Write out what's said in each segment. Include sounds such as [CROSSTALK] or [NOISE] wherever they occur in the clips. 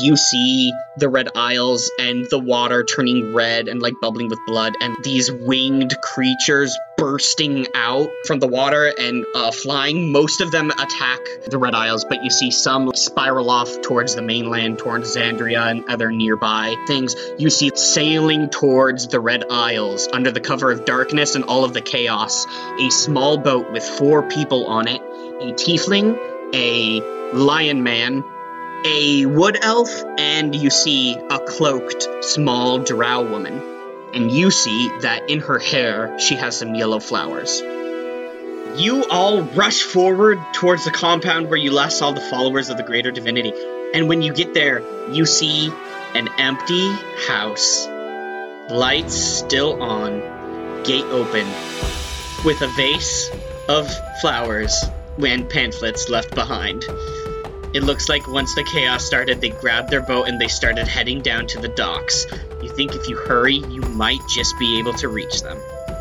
You see the red isles and the water turning red and like bubbling with blood, and these winged creatures bursting out from the water and uh, flying. Most of them attack the red isles, but you see some spiral off towards the mainland, towards Xandria and other nearby things. You see sailing towards the red isles under the cover of darkness and all of the chaos. A small boat with four people on it a tiefling, a lion man, a wood elf, and you see a cloaked small drow woman. And you see that in her hair she has some yellow flowers. You all rush forward towards the compound where you last saw the followers of the greater divinity. And when you get there, you see an empty house. Lights still on, gate open, with a vase of flowers and pamphlets left behind. It looks like once the chaos started, they grabbed their boat and they started heading down to the docks. You think if you hurry, you might just be able to reach them.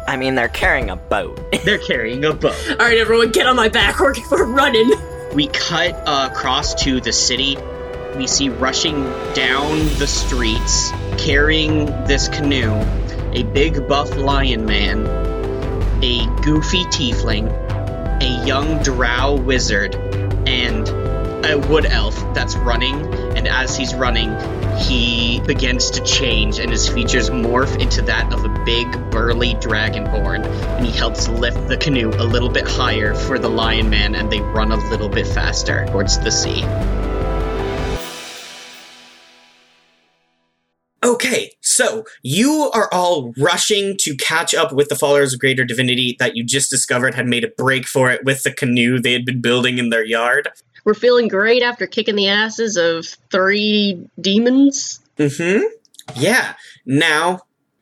I mean, they're carrying a boat. [LAUGHS] They're carrying a boat. All right, everyone, get on my back. We're, we're running. We cut uh, across to the city. We see rushing down the streets, carrying this canoe, a big buff lion man, a goofy tiefling, a young drow wizard, and a wood elf that's running. And as he's running, he begins to change, and his features morph into that of a big, burly dragonborn. And he helps lift the canoe a little bit higher for the lion man, and they run a little bit faster towards the sea. Okay, so you are all rushing to catch up with the followers of Greater Divinity that you just discovered had made a break for it with the canoe they had been building in their yard. We're feeling great after kicking the asses of three demons. Mm-hmm. Yeah. Now,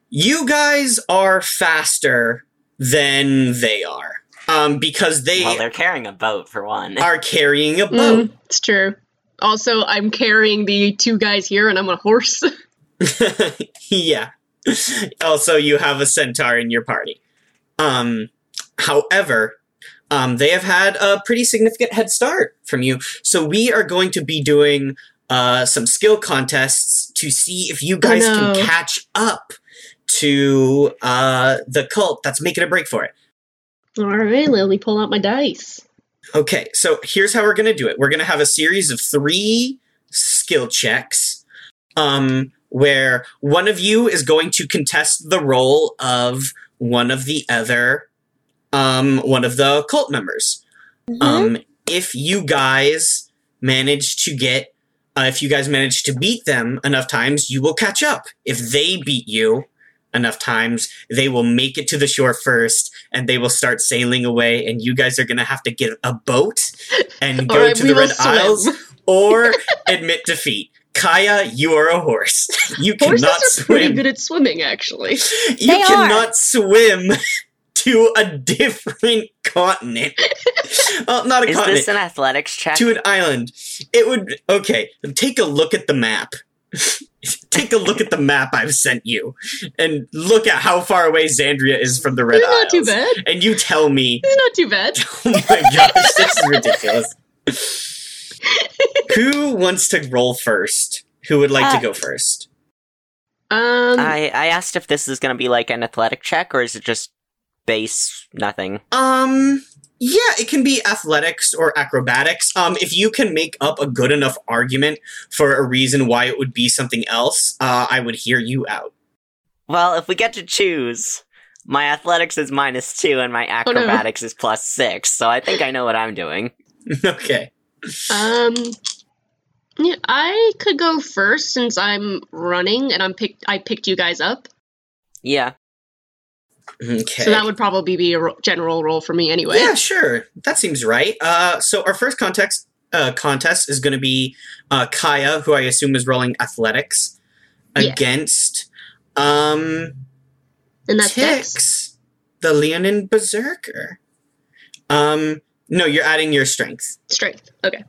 you guys are faster than they are. Um, because they Well, they're carrying a boat for one. are carrying a boat. Mm, it's true. Also, I'm carrying the two guys here, and I'm a horse. [LAUGHS] [LAUGHS] yeah. Also, you have a centaur in your party. Um, however, um, they have had a pretty significant head start from you. So we are going to be doing uh, some skill contests to see if you guys no. can catch up to uh, the cult that's making a break for it. All right, let me pull out my dice. Okay, so here's how we're gonna do it. We're gonna have a series of three skill checks, um, where one of you is going to contest the role of one of the other, um, one of the cult members. Um, if you guys manage to get, uh, if you guys manage to beat them enough times, you will catch up. If they beat you enough times, they will make it to the shore first, and they will start sailing away. And you guys are gonna have to get a boat and [LAUGHS] go right, to the Red swim. Isles, [LAUGHS] or admit defeat. Kaya, you are a horse. You Horses cannot are pretty good at swimming, actually. You They are. cannot swim to a different [LAUGHS] continent. [LAUGHS] well, not a Is continent Is this an athletics check? to an island. It would okay. Take a look at the map. [LAUGHS] take a look at the map I've sent you, and look at how far away Xandria is from the Red It's not too bad. And you tell me. It's not too bad. Oh my gosh, this is ridiculous. Who wants to roll first? Who would like Uh, to go first? Um, I, I asked if this is going to be like an athletic check or is it just base nothing? Um, yeah, it can be athletics or acrobatics. Um, if you can make up a good enough argument for a reason why it would be something else, uh, I would hear you out. Well, if we get to choose, my athletics is minus two and my Oh, no. acrobatics is plus six, so I think I know what I'm doing. [LAUGHS] okay. um, yeah, I could go first since I'm running and I'm picked. I picked you guys up, Yeah. Okay. so that would probably be a ro- general roll for me anyway. Yeah, sure. That seems right. Uh, so our first context uh, contest is going to be uh, Kaya, who I assume is rolling athletics Yeah. against um and that's Dex. The Leonin Berserker. Um, no, you're adding your strength. Strength. Okay,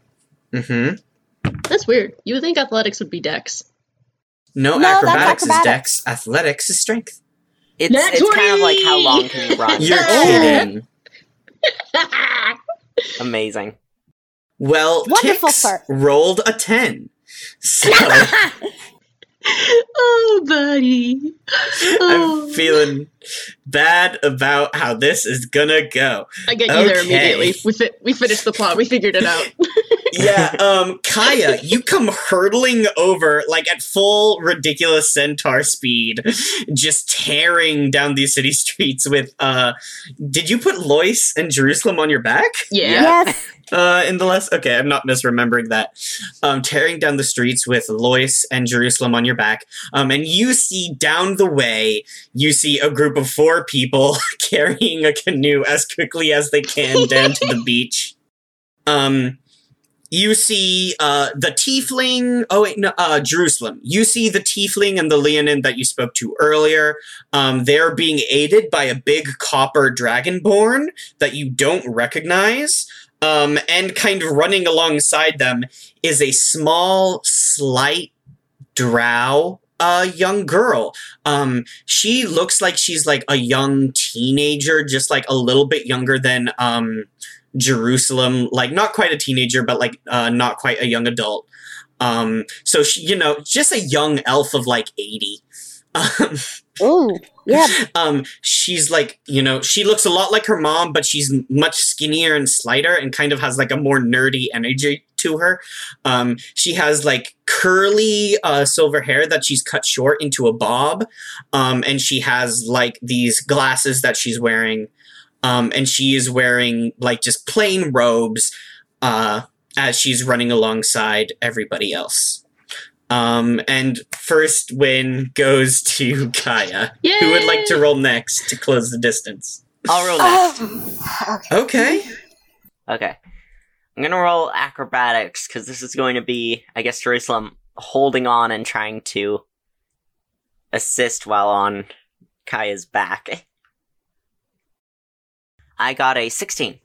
Mm-hmm. that's weird. You would think athletics would be Dex. No, No, that's acrobatics, is dex. Athletics is strength. It's, Nat it's kind of like how long can you run? You're kidding. [LAUGHS] Amazing. Well, Wonderful Tix start. rolled a ten. So [LAUGHS] oh, buddy. Oh. I'm feeling bad about how this is gonna go. I get you there immediately. We fi- we finished the plot. We figured it out. [LAUGHS] Yeah, [LAUGHS] um, Kaya, you come hurtling over like at full ridiculous centaur speed, just tearing down these city [LAUGHS] streets with uh did you put Lois and Jerusalem on your back? yeah. Yes. Uh in the last okay, I'm not misremembering that. Um tearing down the streets with Lois and Jerusalem on your back. Um and you see down the way, you see a group of four people [LAUGHS] carrying a canoe as quickly as they can down to the beach. Um you see uh the tiefling oh wait no uh jerusalem. You see the tiefling and the leonin that you spoke to earlier. Um they're being aided by a big copper dragonborn that you don't recognize. Um and kind of running alongside them is a small slight drow uh young girl. Um she looks like she's like a young teenager just like a little bit younger than um Jerusalem, like not quite a teenager, but like uh, not quite a young adult. Um, so she, you know, just a young elf of like eighty. Um, Ooh. Yeah. [LAUGHS] um, she's like, you know, she looks a lot like her mom, but she's much skinnier and slighter, and kind of has like a more nerdy energy to her. Um, she has like curly uh, silver hair that she's cut short into a bob, um, and she has like these glasses that she's wearing, um, and she is wearing like just plain robes uh, as she's running alongside everybody else. Um, and first win goes [LAUGHS] to Kaya. Yay! Who would like to roll next to close the distance? I'll roll next. Um, okay. Okay. Okay. I'm gonna roll acrobatics because this is going to be, I guess, Jerusalem holding on and trying to assist while on Kaya's back. [LAUGHS] I got a 16.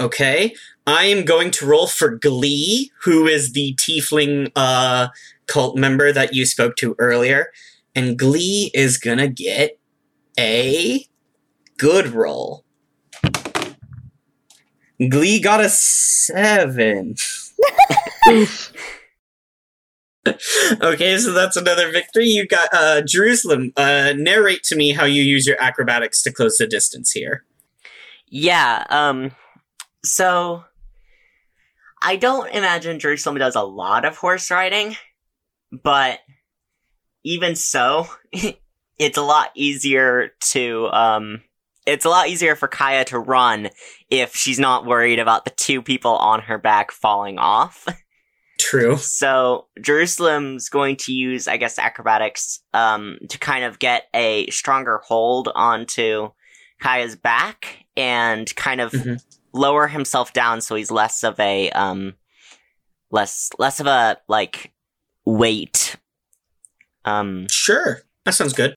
Okay. I am going to roll for Glee, who is the tiefling uh, cult member that you spoke to earlier. And Glee is gonna get a good roll. Glee got a seven. [LAUGHS] okay, so that's another victory. You got uh, Jerusalem. Uh, narrate to me how you use your acrobatics to close the distance here. Yeah, um, so I don't imagine Jerusalem does a lot of horse riding, but even so, [LAUGHS] it's a lot easier to, um, it's a lot easier for Kaya to run if she's not worried about the two people on her back falling off. True. So Jerusalem's going to use, I guess, acrobatics um, to kind of get a stronger hold onto Kaya's back and kind of Mhm. lower himself down so he's less of a um, less less of a like weight. Um, Sure. That sounds good.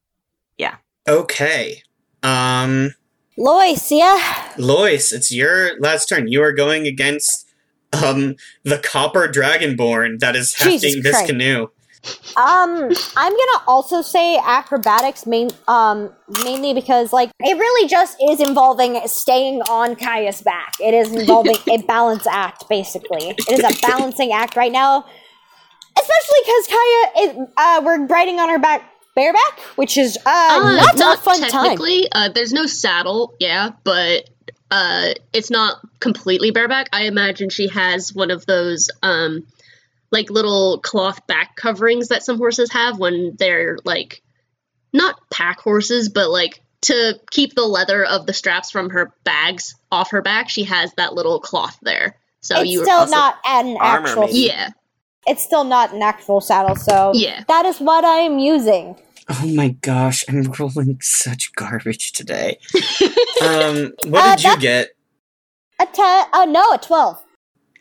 Yeah. Okay. Um Lois, yeah. Lois, it's your last turn. You are going against um the copper dragonborn that is hefting this canoe. Um, I'm gonna also say acrobatics, main, um, mainly because like it really just is involving staying on Kaya's back. It is involving a [LAUGHS] balance act, basically. It is a balancing act right now, especially because Kaya is. Uh, we're riding on her back bareback, which is uh, Uh, not, a fun time. technically. Uh, there's no saddle, yeah, but uh, it's not completely bareback. I imagine she has one of those um, like little cloth back coverings that some horses have when they're like not pack horses, but like to keep the leather of the straps from her bags off her back. She has that little cloth there. So it's you still also, not an Armor, actual. maybe. yeah, It's still not an actual saddle, so yeah. that is what I am using. Oh my gosh, I'm rolling such garbage today. [LAUGHS] um what Uh, did you get? A ten? Uh, no, a twelve.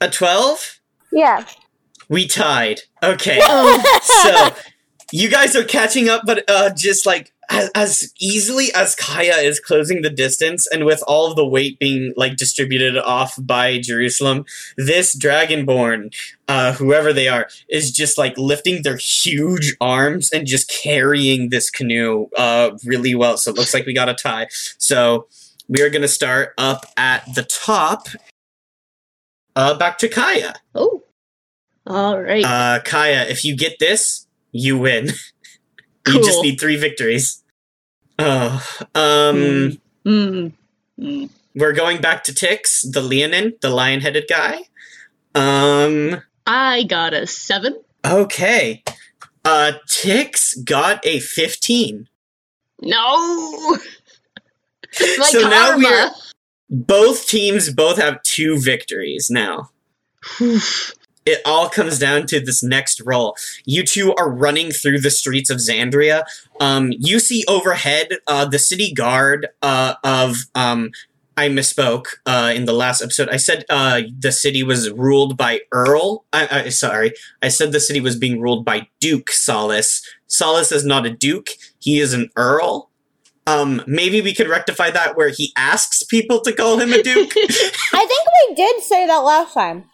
A 12? Yeah. We tied. Okay. So [LAUGHS] you guys are catching up, but uh, just like as, as easily as Kaya is closing the distance, and with all of the weight being like distributed off by Jerusalem, this Dragonborn, uh, whoever they are, is just like lifting their huge arms and just carrying this canoe uh, really well. So it looks like we got a tie. So we are going to start up at the top. Uh, back to Kaya. oh. All right. Uh, Kaya, if you get this, you win. [LAUGHS] you just need three victories. Oh, um, Mm. Mm. we're going back to Tix, the Leonin, the lion-headed guy. Um, I got a seven. okay. Uh, Tix got a 15. No. [LAUGHS] So now we're- Both teams both have two victories now. It all comes down to this next roll. You two are running through the streets of Xandria. Um, you see overhead uh, the city guard uh, of. Um, I misspoke uh, in the last episode. I said uh, the city was ruled by Earl. I, I, sorry, I said the city was being ruled by Duke Solace. Solace is not a duke; he is an earl. Um, maybe we could rectify that where he asks people to call him a duke. [LAUGHS] I think we did say that last time.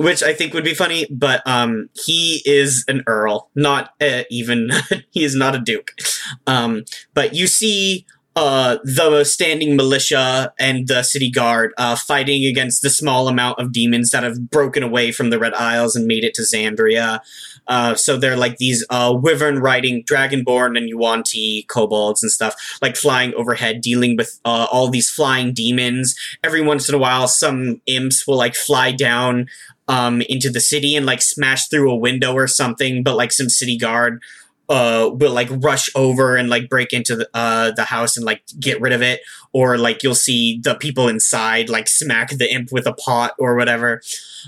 Which I think would be funny. But um, he is an earl, not uh, even [LAUGHS] he is not a duke. Um, but you see uh, the standing militia and the city guard uh, fighting against the small amount of demons that have broken away from the Red Isles and made it to Xandria. Uh, so they're like these uh, wyvern riding dragonborn and yuan-ti kobolds and stuff, like flying overhead, dealing with uh, all these flying demons. Every once in a while, some imps will like fly down um, into the city and like smash through a window or something, but like some city guard uh, will like rush over and like break into the, uh, the house and like get rid of it, or like you'll see the people inside like smack the imp with a pot or whatever.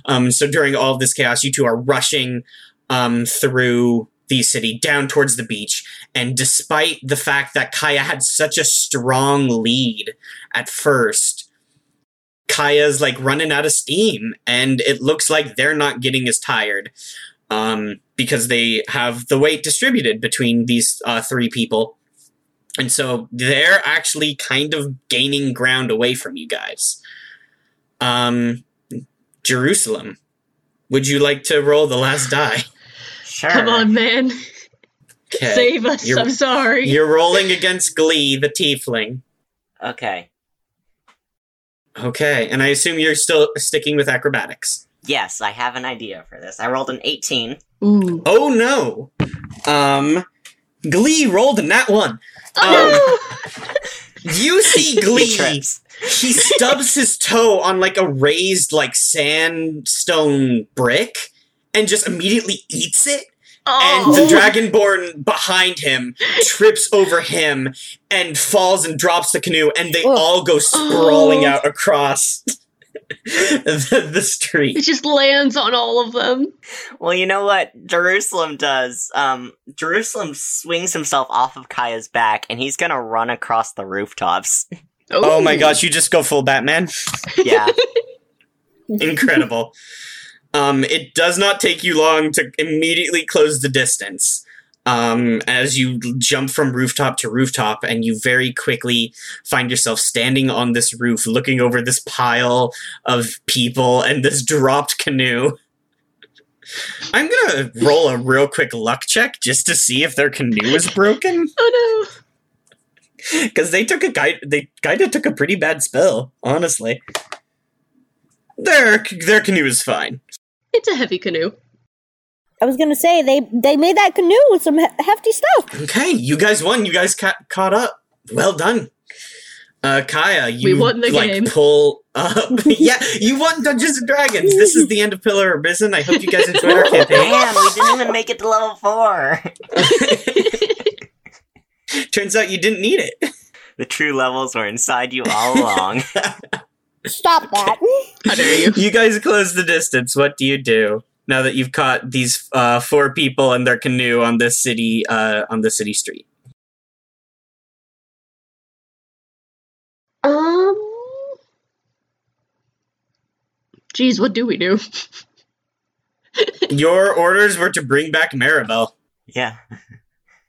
Um, so during all of this chaos, you two are rushing um, through the city down towards the beach, and despite the fact that Kaya had such a strong lead at first, Kaya's like running out of steam, and it looks like they're not getting as tired um, because they have the weight distributed between these uh, three people. And so they're actually kind of gaining ground away from you guys. Um, Jerusalem, would you like to roll the last die? [SIGHS] Sure. Come on, man. Okay. Save us. You're- I'm sorry. You're rolling against Glee, the tiefling. Okay. Okay, and I assume you're still sticking with acrobatics. Yes, I have an idea for this. I rolled an 18. Ooh. Oh no! Um, Glee rolled in that one. Oh, [LAUGHS] You see He Glee. trips. he stubs his toe on like a raised like sandstone brick and just immediately eats it. And oh. the dragonborn behind him trips over him and falls and drops the canoe, and they Ugh. all go sprawling Oh. out across [LAUGHS] the, the street. It just lands on all of them. Well, you know what Jerusalem does? Um, Jerusalem swings himself off of Kaya's back, and he's gonna run across the rooftops. Oh my gosh, you just go full Batman. Yeah. [LAUGHS] Incredible. Um, it does not take you long to immediately close the distance. Um, as you jump from rooftop to rooftop, and you very quickly find yourself standing on this roof, looking over this pile of people and this dropped canoe. I'm gonna roll a real quick luck check just to see if their canoe is broken, [LAUGHS] Oh no! because they took a guy. They kind of took a pretty bad spell, honestly. Their their canoe is fine. No. It's a heavy canoe. I was gonna say they they made that canoe with some he- hefty stuff. Okay, you guys won. You guys ca- caught up. Well done. Uh, Kaya, you We won the like game. pull up. [LAUGHS] yeah, you won Dungeons and Dragons. This is the end of Pillar of Risen. I hope you guys enjoyed our campaign. [LAUGHS] Man, we didn't even make it to level four. [LAUGHS] Turns out you didn't need it. The true levels were inside you all along. Stop that. [LAUGHS] How dare you? You guys close the distance. What do you do now that you've caught these uh, four people and their canoe on this city uh, on the city street? Um. Geez, what do we do? [LAUGHS] Your orders were to bring back Maribel. yeah.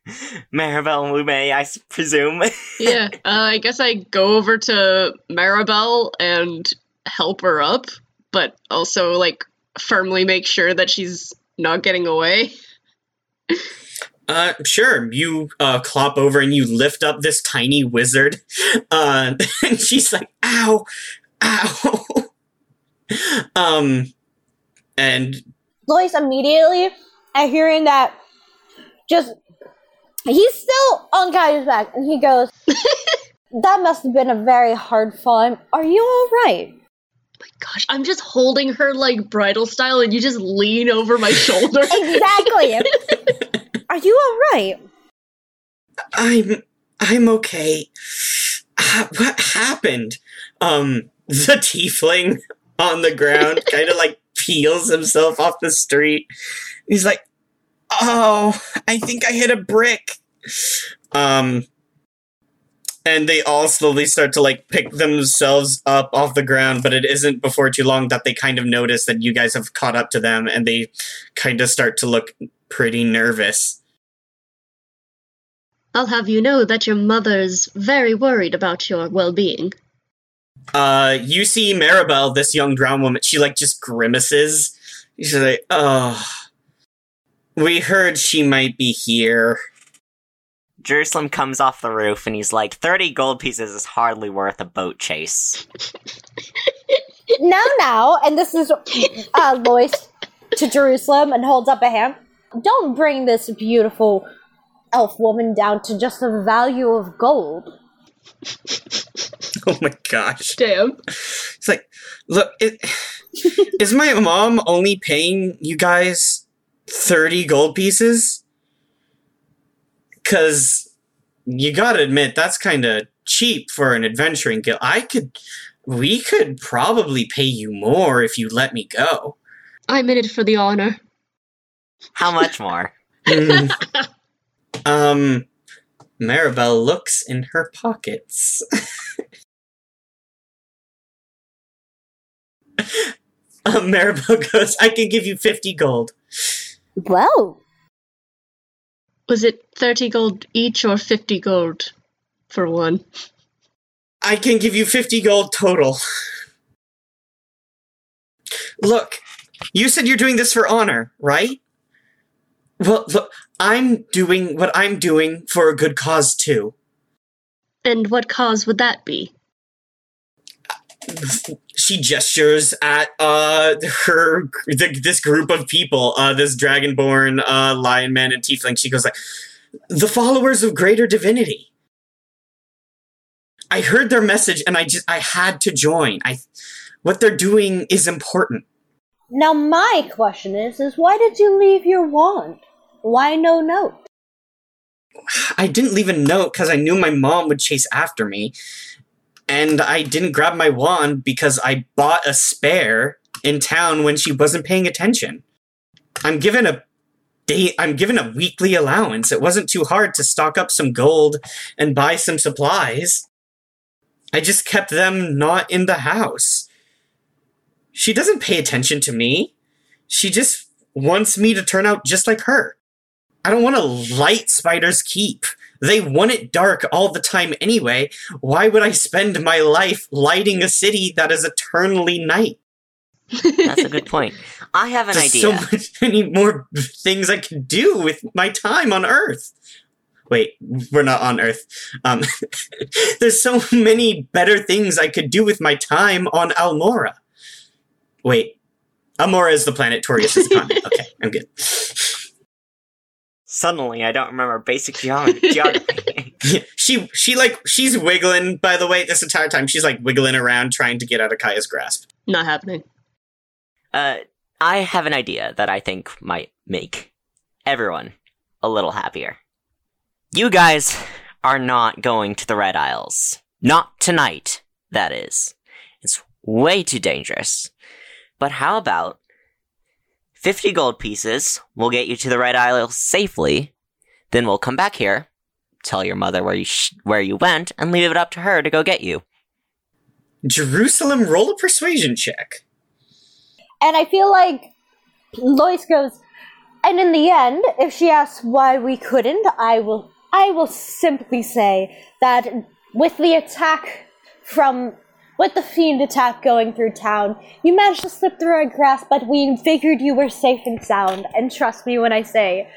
[LAUGHS] Maribel Lume, I presume. Yeah, [LAUGHS] uh, I guess I go over to Maribel and help her up, but also like firmly make sure that she's not getting away. Uh, sure. You uh, clop over and you lift up this tiny wizard, uh, [LAUGHS] and she's like, "Ow, ow." [LAUGHS] um, and Lois immediately at hearing that just he's still on Kai's back and he goes [LAUGHS] That must have been a very hard fall. Are you alright? my gosh, I'm just holding her like bridal style, and you just lean over my shoulder. [LAUGHS] Exactly. [LAUGHS] Are you alright? I'm I'm okay. Ah, what happened? Um, the tiefling on the ground kind of like peels himself off the street. He's like, "Oh, I think I hit a brick." Um, and they all slowly start to like pick themselves up off the ground, but it isn't before too long that they kind of notice that you guys have caught up to them, and they kind of start to look pretty nervous. I'll have you know that your mother's very worried about your well being. uh you see Maribel, this young drow woman, she like just grimaces. She's like, oh we heard she might be here. Jerusalem comes off the roof and he's like, 30 gold pieces is hardly worth a boat chase. Now, now, and this is uh, Lois to Jerusalem and holds up a hand. Don't bring this beautiful elf woman down to just the value of gold. [LAUGHS] Oh my gosh. Damn. It's like, look, it, is my mom only paying you guys 30 gold pieces? Cause you gotta admit, that's kinda cheap for an adventuring guild. I could, we could probably pay you more if you let me go. I'm in it for the honor. How much more? Hmm. [LAUGHS] um, Maribel looks in her pockets. um, [LAUGHS] Maribel goes, I can give you 50 gold. Well, Was it 30 gold each or 50 gold for one? I can give you 50 gold total. Look, you said you're doing this for honor, right? Well, look, I'm doing what I'm doing for a good cause too. And what cause would that be? She gestures at uh her th- this group of people, uh this dragonborn, uh lion man and tiefling. She goes like, "The followers of greater divinity." I heard their message and I just I had to join. I what they're doing is important. now my question is, is why did you leave your wand? Why no note? I didn't leave a note because I knew my mom would chase after me. And I didn't grab my wand because I bought a spare in town when she wasn't paying attention. I'm given a day I'm given a weekly allowance. It wasn't too hard to stock up some gold and buy some supplies. I just kept them not in the house. She doesn't pay attention to me. She just wants me to turn out just like her. I don't want to light Spider's Keep. They want it dark all the time anyway. Why would I spend my life lighting a city that is eternally night? That's a good point. I have an idea. There's idea. so much, [LAUGHS] many more things I can do with my time on Earth. Wait, we're not on Earth. Um, [LAUGHS] there's so many better things I could do with my time on Almora. Wait, Almora is the planet. Torius is the continent. [LAUGHS] Okay, I'm good. Suddenly, I don't remember basic geog- [LAUGHS] geography. [LAUGHS] she she like she's wiggling. By the way, this entire time she's like wiggling around trying to get out of Kaya's grasp. Not happening. uh, I have an idea that I think might make everyone a little happier. You guys are not going to the Red Isles. Not tonight, that is. It's way too dangerous. But how about 50 gold pieces will get you to the Red Isles safely, then we'll come back here, tell your mother where you sh- where you went, and leave it up to her to go get you. Jerusalem, roll a persuasion check. And I feel like Lois goes, and in the end, if she asks why we couldn't, I will I will simply say that with the attack from with the fiend attack going through town, you managed to slip through our grasp, but we figured you were safe and sound. And trust me when I say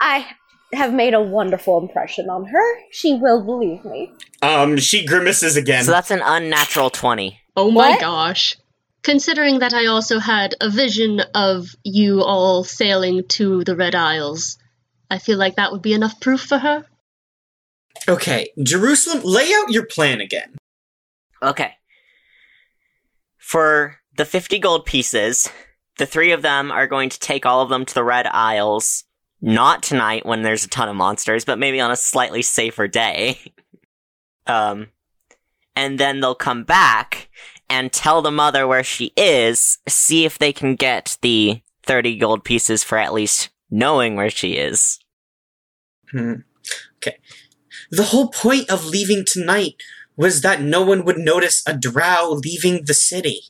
I have made a wonderful impression on her. She will believe me. Um, she grimaces again. So that's an unnatural 20. Oh my What? gosh. Considering that I also had a vision of you all sailing to the Red Isles, I feel like that would be enough proof for her. Okay, Jerusalem, lay out your plan again. Okay. For the 50 gold pieces, the three of them are going to take all of them to the Red Isles. Not tonight when there's a ton of monsters, but maybe on a slightly safer day. [LAUGHS] um, and then they'll come back and tell the mother where she is, see if they can get the 30 gold pieces for at least knowing where she is. Hmm. Okay. The whole point of leaving tonight was that no one would notice a drow leaving the city.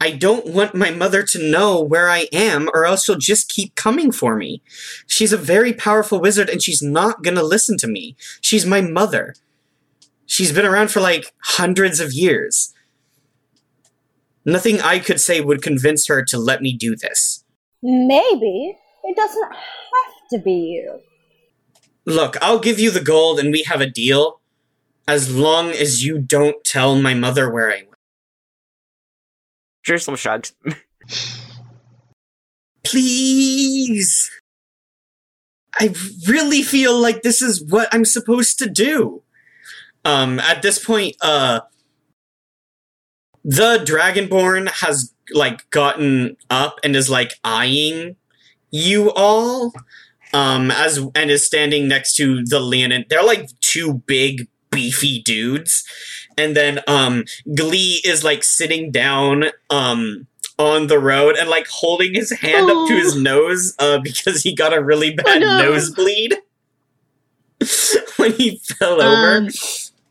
I don't want my mother to know where I am, or else she'll just keep coming for me. She's a very powerful wizard, and she's not gonna listen to me. She's my mother. She's been around for like hundreds of years. Nothing I could say would convince her to let me do this. Maybe. It doesn't have to be you. Look, I'll give you the gold and we have a deal as long as you don't tell my mother where I went. Jerusalem shrugs. Please! I really feel like this is what I'm supposed to do. Um, at this point, uh, the Dragonborn has, like, gotten up and is, like, eyeing you all, um, as, and is standing next to the Leonin. They're, like, two big, beefy dudes. And then, um, Glee is, like, sitting down, um, on the road and like holding his hand up to his Oh. nose uh, because he got a really bad no. nosebleed [LAUGHS] when he fell over. Um,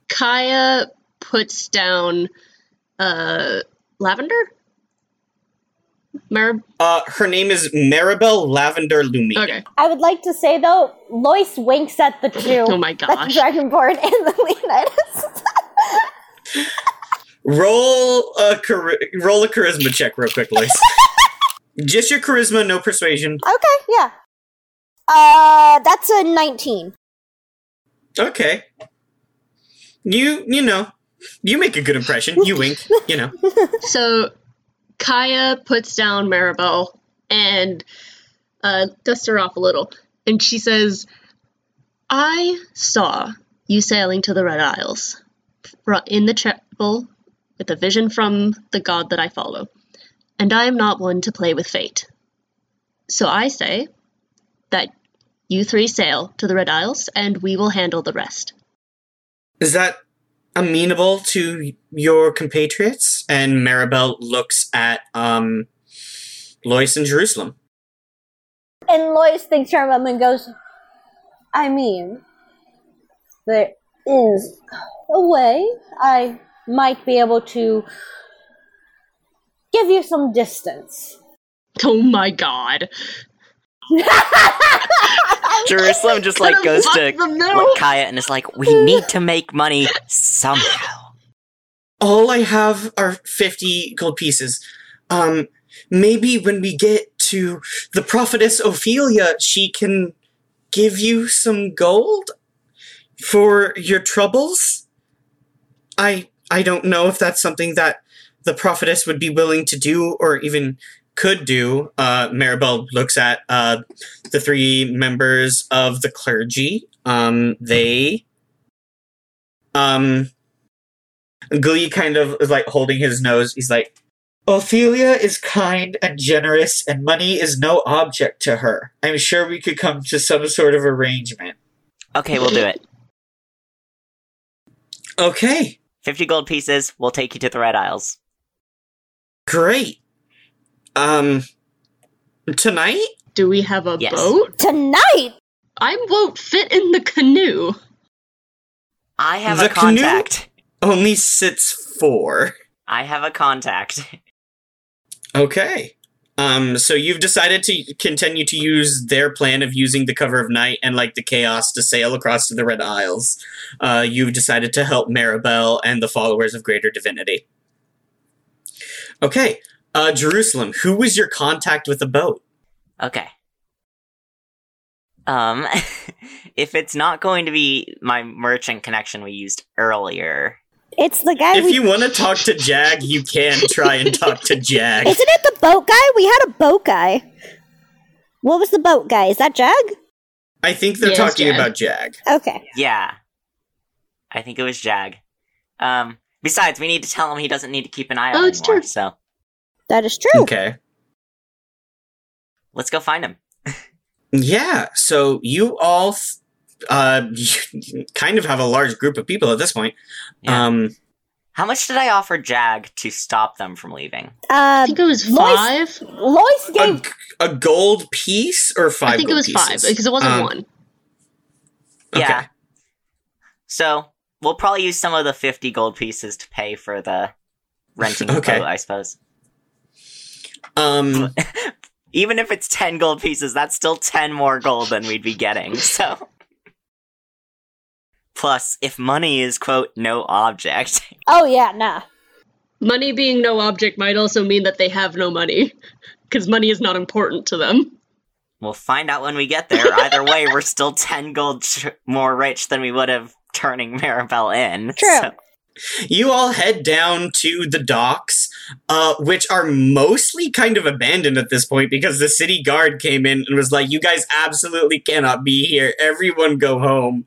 Kaya puts down uh, Lavender? Mar- uh, her name is Maribel Lavender Lumi. okay. I would like to say though, Lois winks at the two. [LAUGHS] Oh my That's gosh. Dragonborn and the Leonidas. [LAUGHS] Roll a chari- roll a charisma check real quick, Lois. [LAUGHS] Just your charisma, no persuasion. okay, yeah. Uh, that's a 19. Okay. You you know you make a good impression. You wink. You know. So Kaya puts down Maribel and uh, dusts her off a little. And she says, I saw you sailing to the Red Isles in the chapel with a vision from the god that I follow. And I am not one to play with fate. So I say that you three sail to the Red Isles and we will handle the rest. Is that amenable to your compatriots? And Maribel looks at um Lois in Jerusalem. And Lois thinks for a moment and goes, I mean, there is a way I might be able to give you some distance. Oh my god. [LAUGHS] Jerusalem just like goes to fucked them now. what Kaya and is like, we need to make money somehow. All I have are 50 gold pieces. Um, maybe when we get to the prophetess Ophelia, she can give you some gold for your troubles? I I don't know if that's something that the prophetess would be willing to do or even could do. Uh, Maribel looks at uh, the three members of the clergy. Um, they um Glee kind of is like holding his nose. He's like, Ophelia is kind and generous, and money is no object to her. I'm sure we could come to some sort of arrangement. Okay, we'll do it. Okay, 50 gold pieces, we'll take you to the Red Isles. great. Um, tonight? Do we have a Yes. boat? Tonight! I won't fit in the canoe. I have The a canoe? contact. Only sits four. I have a contact. Okay. Um, so you've decided to continue to use their plan of using the cover of night and like the chaos to sail across to the Red Isles. Uh, you've decided to help Maribel and the followers of Greater Divinity. Okay. Uh, Jerusalem, who was your contact with the boat? Okay. Um, [LAUGHS] if it's not going to be my merchant connection we used earlier, It's the guy If we you want to talk to Jag, you can try and talk to Jag. Isn't it the boat guy? We had a boat guy. What was the boat guy? Is that Jag? I think they're Yes, talking Jag. about Jag. Okay. Yeah. I think it was Jag. Um, besides, we need to tell him he doesn't need to keep an eye on Oh, it's anymore, true. so That is true. Okay. let's go find him. Yeah, so you all f- uh [LAUGHS] kind of have a large group of people at this point. Yeah. Um How much did I offer Jag to stop them from leaving? I Uh, think it was Lois- five. Lois a, gave. a gold piece or five I think it gold was five because it wasn't Um, one. Okay. Yeah. So we'll probably use some of the fifty gold pieces to pay for the renting the [LAUGHS] Okay. boat, I suppose. Um [LAUGHS] Even if it's ten gold pieces, that's still ten more gold than we'd be getting. [LAUGHS] So. Plus, if money is quote no object, [LAUGHS] Oh yeah, nah. Money being no object might also mean that they have no money because money is not important to them. we'll find out when we get there. Either way, we're still ten gold ch- more rich than we would have turning Maribel in. True. so- you all head down to the docks, uh, which are mostly kind of abandoned at this point because the city guard came in and was like, "You guys absolutely cannot be here. Everyone go home."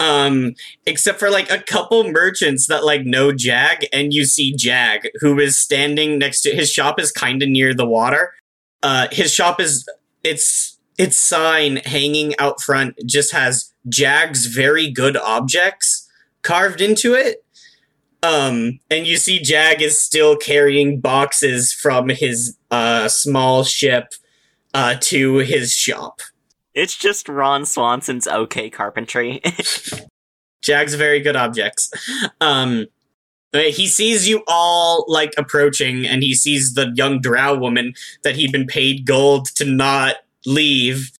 Um, except for like a couple merchants that like know Jag, and you see Jag who is standing next to his shop is kind of near the water. Uh, his shop is its its sign hanging out front just has Jag's very good objects carved into it. Um, and you see Jag is still carrying boxes from his uh small ship uh to his shop. It's just Ron Swanson's okay carpentry. [LAUGHS] Jag's very good objects. Um he sees you all like approaching and he sees the young drow woman that he'd been paid gold to not leave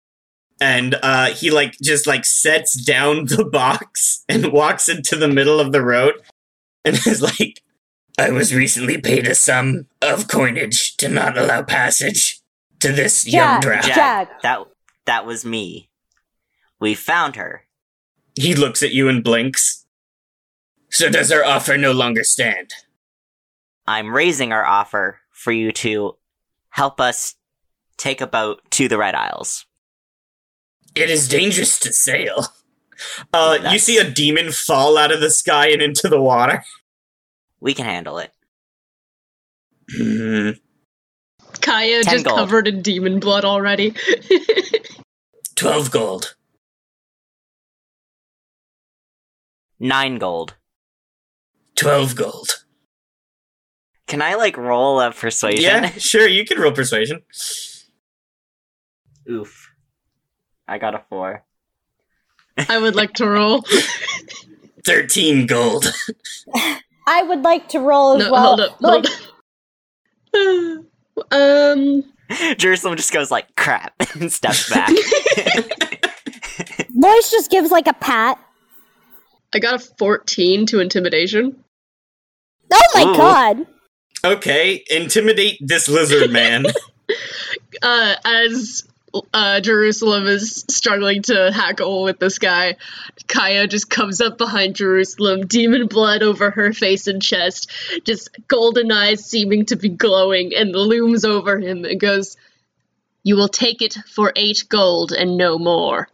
and uh he like just like sets down [LAUGHS] the box and walks into the middle of the road and is like I was recently paid a sum of coinage to not allow passage to this young Jag. drow. Jag, Jag. that that was me. We found her. He looks at you and blinks. So does our offer no longer stand? I'm raising our offer for you to help us take a boat to the Red Isles. It is dangerous to sail. Uh, you see a demon fall out of the sky and into the water. We can handle it. Hmm. Kaya Ten just gold. covered in demon blood already. [LAUGHS] Twelve gold. Nine gold. Twelve gold. Can I like roll a persuasion? Yeah, [LAUGHS] sure. You can roll persuasion. Oof. I got a four. I would like to roll. Thirteen gold. I would like to roll as No, well. hold up. Look, Hold up. [SIGHS] um, Jerusalem just goes like crap [LAUGHS] and steps back. [LAUGHS] [LAUGHS] Lois just gives like a pat. I got a 14 to intimidation. Oh my Ooh. god. Okay, intimidate this lizard man. Uh, as uh, Jerusalem is struggling to hackle with this guy, Kaya just comes up behind Jerusalem, demon blood over her face and chest, just golden eyes seeming to be glowing, and looms over him and goes, You will take it for eight gold and no more.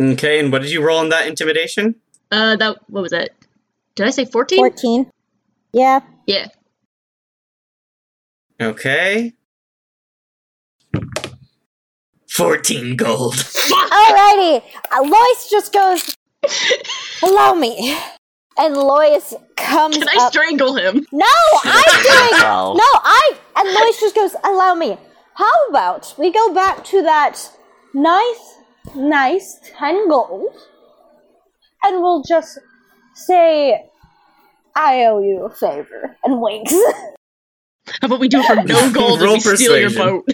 okay, and what did you roll on that intimidation? Uh, that, what was that? Did I say 14? 14. Yeah. Yeah. Okay. Fourteen gold. [LAUGHS] Alrighty. Uh, Lois just goes, Allow me. And Lois comes Can I up. strangle him? no, I'm [LAUGHS] doing. No, I. And Lois just goes, Allow me. How about we go back to that nice, nice 10 gold and we'll just say, I owe you a favor. And winks. [LAUGHS] How about we do it for no gold and Roll we steal your boat?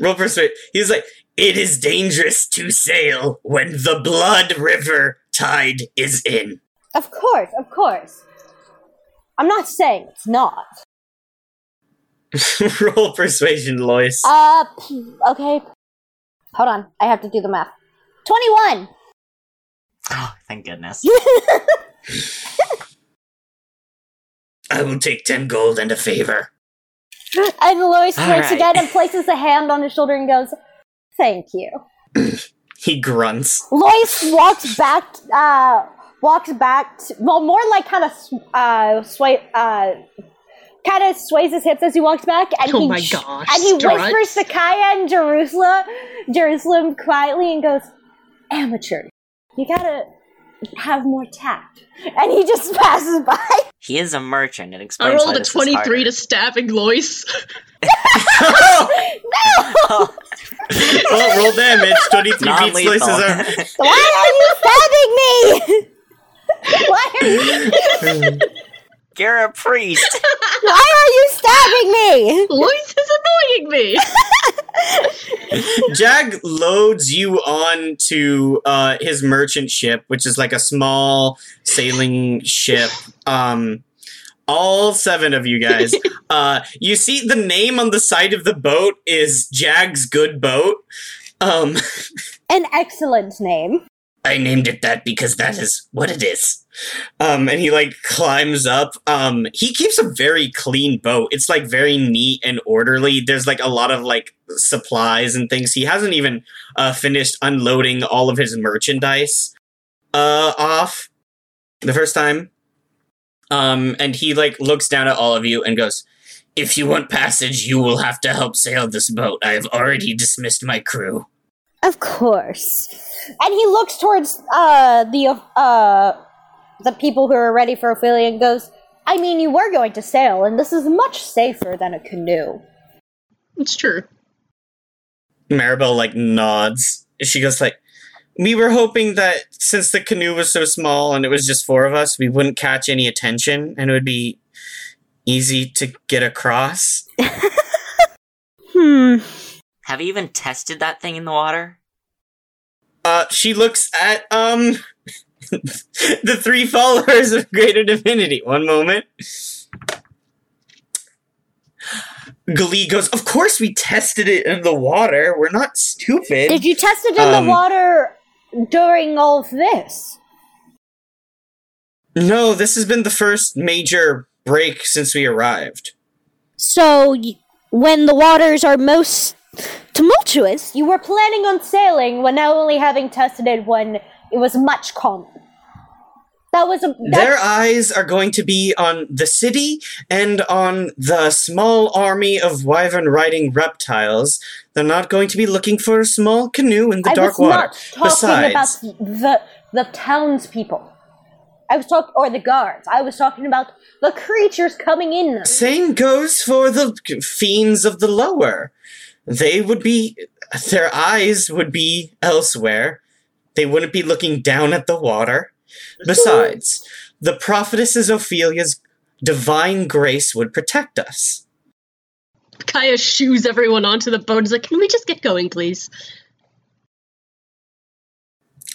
Roll persuade. He's like, it is dangerous to sail when the blood river tide is in. of course, of course. I'm not saying it's not. [LAUGHS] Roll persuasion, Lois. Uh, okay. Hold on, I have to do the math. 21! Oh, thank goodness. [LAUGHS] I will take ten gold and a favor. [LAUGHS] And Lois All right. again and [LAUGHS] places a hand on his shoulder and goes, "Thank you." [CLEARS THROAT] He grunts. Lois walks back. Uh, walks back. To, well, more like kind of uh, sway. Uh, kind of sways his hips as he walks back, and Oh he my gosh, and he whispers to Kaya and Jerusalem, Jerusalem quietly, and goes, "Amateur, you gotta have more tact." And he just [LAUGHS] passes by. He is a merchant. It I explains rolled why a this is 23 to stabbing Lois. [LAUGHS] Oh, [LAUGHS] well, roll damage. Twenty-three beats non-lethal. slices are. Why are you stabbing me? Why are you? You're a priest. Why are you stabbing me? Lois is annoying me. Jag loads you on to uh, his merchant ship, which is like a small sailing ship. Um, all seven of you guys. [LAUGHS] uh, you see the name on the side of the boat is Jag's Good Boat. Um, [LAUGHS] An excellent name. I named it that because that is what it is. Um, and he like climbs up. Um, he keeps a very clean boat. It's like very neat and orderly. There's like a lot of like supplies and things. He hasn't even uh, finished unloading all of his merchandise uh, off the first time. Um, and he like looks down at all of you and goes, "If you want passage, you will have to help sail this boat. I have already dismissed my crew." Of course. And he looks towards uh the uh the people who are ready for Ophelia and goes, I mean you were going to sail, and this is much safer than a canoe. It's true. Maribel like nods. She goes like, "We were hoping that since the canoe was so small and it was just four of us, we wouldn't catch any attention and it would be easy to get across." Hmm. [LAUGHS] Have you even tested that thing in the water? Uh, she looks at um [LAUGHS] the three followers of Greater Divinity. One moment. Glee goes, Of course we tested it in the water. We're not stupid. Did you test it in Um, the water during all of this? no, this has been the first major break since we arrived. So y- when the waters are most tumultuous, you were planning on sailing when now only having tested it when it was much calmer. That was a Their eyes are going to be on the city and on the small army of wyvern riding reptiles. They're not going to be looking for a small canoe in the I dark was water. not talking Besides, about the the townspeople. I was talking, or the guards. I was talking about the creatures coming in. same goes for the fiends of the lower. They would be, their eyes would be elsewhere. They wouldn't be looking down at the water. Besides, the prophetess Ophelia's divine grace would protect us. Kaya shoos everyone onto the boat. He's like, "Can we just get going, please?"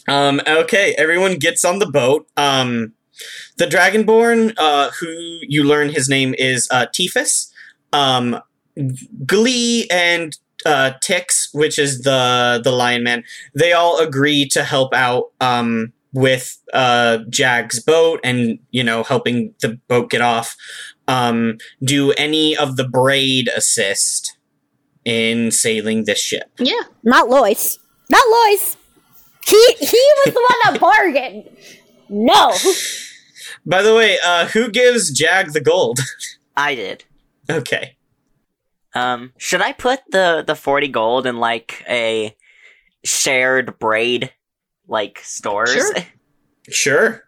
Um, okay, everyone gets on the boat. Um, the Dragonborn, uh, who you learn his name is uh, um, Glee and uh, Tix, which is the the Lion Man, they all agree to help out um, with uh, Jag's boat and you know helping the boat get off. Um, do any of the braid assist in sailing this ship? Yeah. Not Lois. Not Lois. He he was the one that bargained. No. By the way, uh, who gives Jag the gold? I did. okay. Um, should I put the the forty gold in like a shared braid like stores? Sure. [LAUGHS] Sure.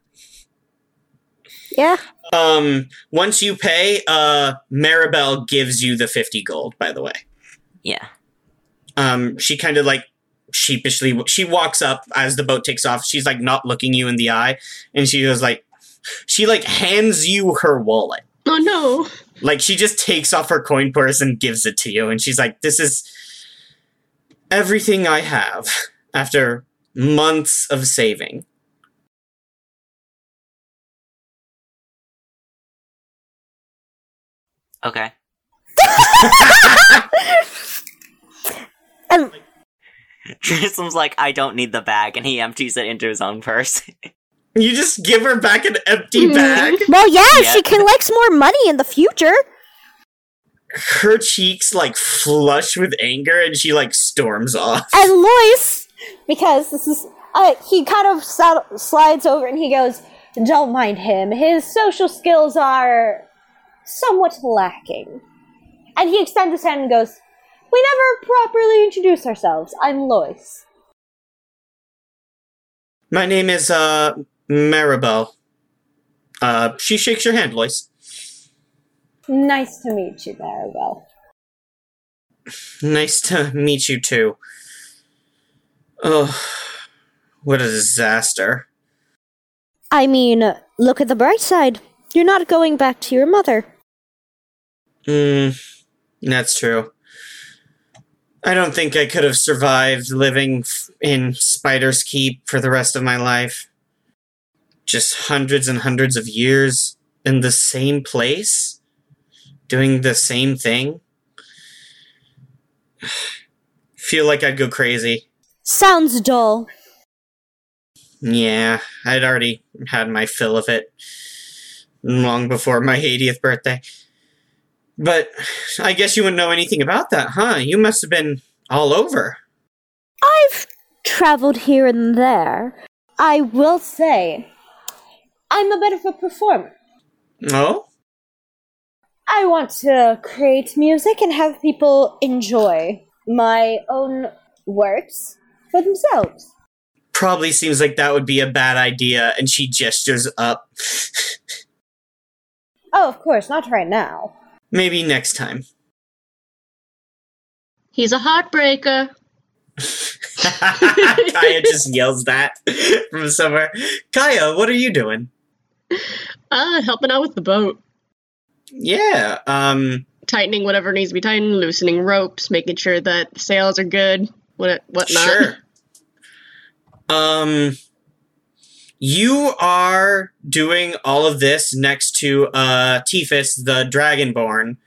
Yeah. Um, once you pay, uh, Maribel gives you the 50 gold, by the way. yeah. Um, she kind of like sheepishly, she walks up as the boat takes off. She's like not looking you in the eye. And she goes like, she like hands you her wallet. Oh no. Like she just takes off her coin purse and gives it to you. And she's like, this is everything I have after months of saving. Okay. Um, Jerusalem's like, I don't need the bag, and he empties it into his own purse. [LAUGHS] You just give her back an empty bag. Well, yeah, Yeah. she collects more money in the future. Her cheeks like flush with anger, and she like storms off. And Lois, because this is, uh, he kind of sl- slides over and he goes, "Don't mind him. His social skills are somewhat lacking." And he extends his hand and goes, "We never properly introduce ourselves. I'm Lois." My name is uh Maribel. Uh, she shakes your hand, Lois. Nice to meet you, Maribel. Nice to meet you too. Oh, what a disaster. I mean, look at the bright side. You're not going back to your mother. Hmm, that's true. I don't think I could have survived living in Spider's Keep for the rest of my life. Just hundreds and hundreds of years in the same place, doing the same thing. [SIGHS] Feel like I'd go crazy. Sounds dull. Yeah, I'd already had my fill of it long before my 80th birthday. But I guess you wouldn't know anything about that, huh? You must have been all over. I've traveled here and there. I will say, I'm a bit of a performer. Oh? I want to create music and have people enjoy my own works for themselves. Probably seems like that would be a bad idea, and she gestures up. Oh, of course, not right now. Maybe next time. He's a heartbreaker. [LAUGHS] Kaya just yells that from somewhere. Kaya, what are you doing? Uh, [LAUGHS] helping out with the boat. Yeah, um, Tightening whatever needs to be tightened, loosening ropes, making sure that the sails are good, what whatnot. Sure. Um, you are doing all of this next to uh Tiphys, the Dragonborn,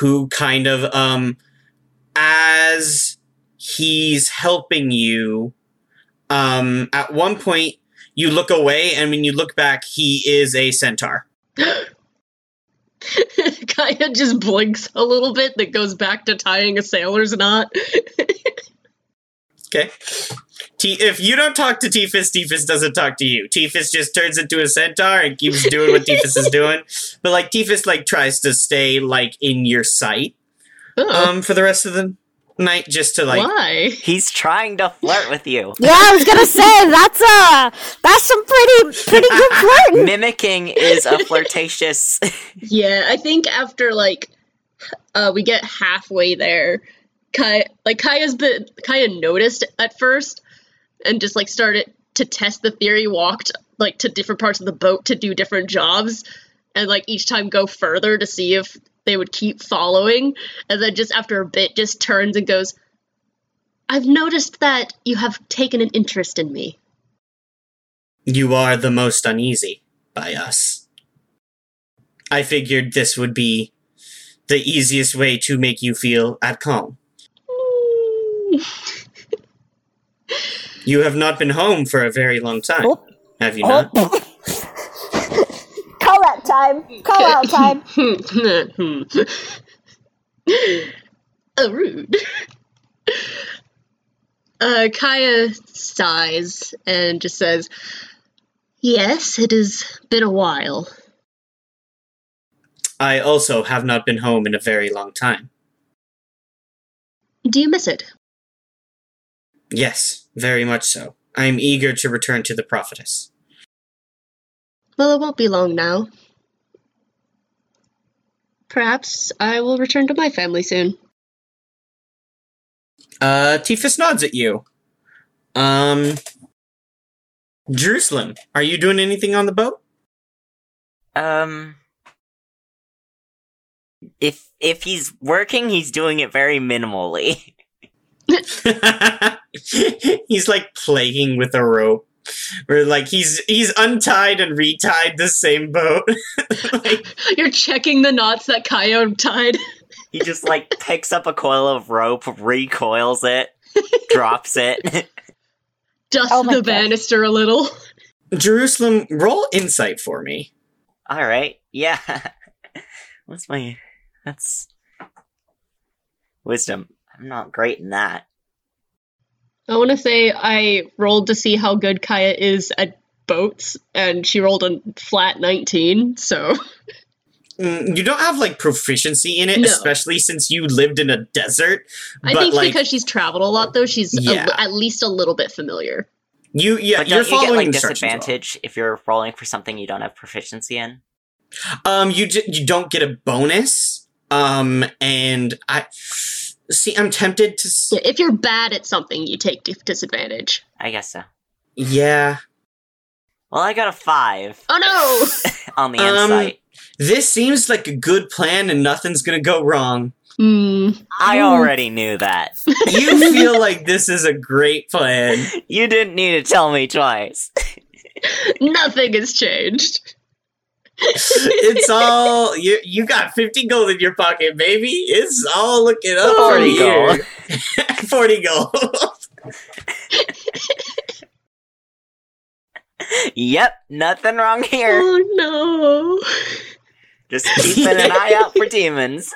who kind of um, as he's helping you, um, at one point you look away, and when you look back, he is a centaur. [LAUGHS] Kaya just blinks a little bit that goes back to tying a sailor's knot. Okay. T- if you don't talk to Tiphys, Tiphys doesn't talk to you. Tiphys just turns into a centaur and keeps doing what Tiphys is doing. But like Tiphys like tries to stay like in your sight Oh, um for the rest of the night just to like why? He's trying to flirt with you. [LAUGHS] Yeah, I was gonna say that's uh that's some pretty pretty good [LAUGHS] flirting. Mimicking is a flirtatious. [LAUGHS] Yeah, I think after like uh we get halfway there, kai like Kaya's been Kaya noticed at first and just like started to test the theory, walked like to different parts of the boat to do different jobs and like each time go further to see if they would keep following and then just after a bit just turns and goes I've noticed that you have taken an interest in me. you are the most uneasy by us. I figured this would be the easiest way to make you feel at calm. [LAUGHS] You have not been home for a very long time, Oh. have you not? Call oh. [LAUGHS] out time. Call out time. [LAUGHS] oh, rude. Uh, Kaya sighs and just says, Yes, it has been a while. I also have not been home in a very long time. Do you miss it? Yes, very much so. I am eager to return to the prophetess. Well, it won't be long now. Perhaps I will return to my family soon. Uh, Tiphys nods at you. Um, Jerusalem, are you doing anything on the boat? Um, if if he's working, he's doing it very minimally. [LAUGHS] [LAUGHS] he's like playing with a rope. [LAUGHS] Or like he's he's untied and retied the same boat. [LAUGHS] like, [LAUGHS] You're checking the knots that Kaya tied. He just like picks up a coil of rope, recoils it, drops it. Dusts Oh the God. banister a little. Jerusalem, roll insight for me. All right. Yeah. What's my? That's wisdom. I'm not great in that. I want to say I rolled to see how good Kaya is at boats, and she rolled a flat 19, so. Mm, you don't have like proficiency in it, No. especially since you lived in a desert. I think like because she's traveled a lot, though, she's a- at least a little bit familiar. you, yeah, but you're don't you get following like instructions well. disadvantage if you're rolling for something you don't have proficiency in? Um, you j- you don't get a bonus. Um, and I see. I'm tempted to. S- Yeah, if you're bad at something, you take disadvantage. I guess so. yeah, Well, I got a five Oh no! [LAUGHS] on the Um, insight. this seems like a good plan, and nothing's gonna go wrong. Hmm. I already knew that. [LAUGHS] You feel like this is a great plan. [LAUGHS] You didn't need to tell me twice. Nothing has changed. [LAUGHS] It's all you. You got fifty gold in your pocket, baby. It's all looking up for 40 you. gold. [LAUGHS] Forty gold. yep, nothing wrong here. Oh no! Just keeping an eye out for demons.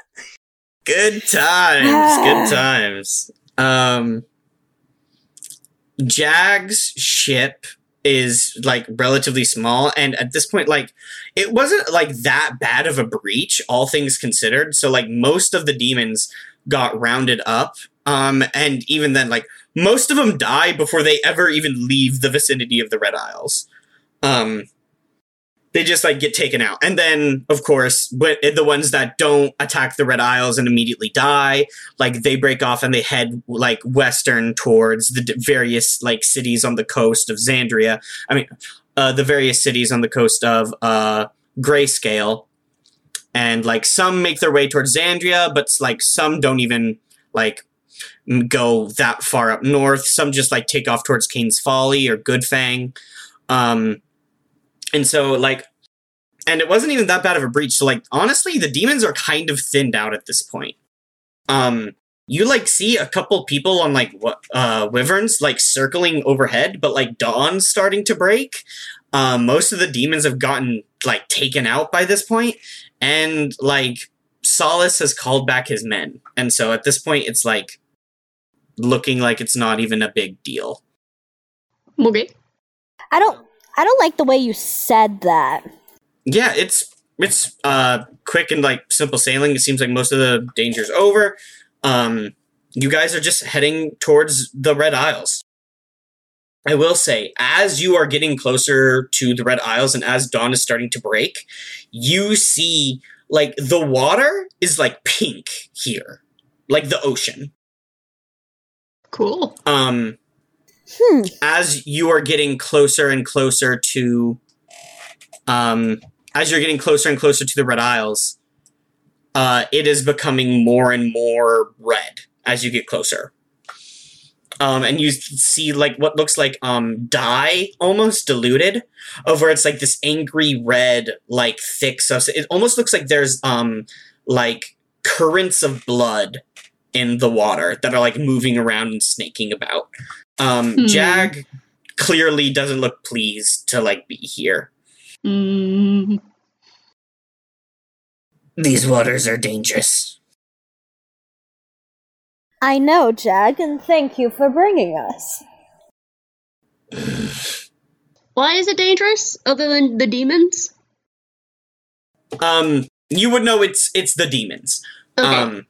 Good times. Good [SIGHS] times. Um Jag's ship is like relatively small and at this point like it wasn't like that bad of a breach all things considered. So like most of the demons got rounded up um and even then like most of them die before they ever even leave the vicinity of the red isles. Um they just like get taken out. And then of course but the ones that don't attack the red isles and immediately die like they break off and they head like western towards the various like cities on the coast of xandria. I mean uh, the various cities on the coast of uh grayscale. And like some make their way towards xandria but like some don't even like go that far up north. Some just like take off towards kane's folly or goodfang um and so like and it wasn't even that bad of a breach. So like honestly the demons are kind of thinned out at this point. Um you like see a couple people on like what uh wyverns like circling overhead but like dawn's starting to break um most of the demons have gotten like taken out by this point and like solace has called back his men and so at this point it's like looking like it's not even a big deal Okay. I don't. I don't like the way you said that. yeah it's it's uh quick and like simple sailing it seems like most of the danger's over um you guys are just heading towards the red isles i will say as you are getting closer to the red isles and as dawn is starting to break you see like the water is like pink here like the ocean Cool. um Hmm. as you are getting closer and closer to um as you're getting closer and closer to the red isles uh it is becoming more and more red as you get closer um and you see like what looks like um dye almost diluted over it's like this angry red like thick substance it almost looks like there's um like currents of blood in the water that are like moving around and snaking about um, Hmm. Jag clearly doesn't look pleased to like be here. Mm, These waters are dangerous. I know, Jag, and thank you for bringing us. why is it dangerous? Other than the demons? Um, you would know it's it's the demons. Okay. Um,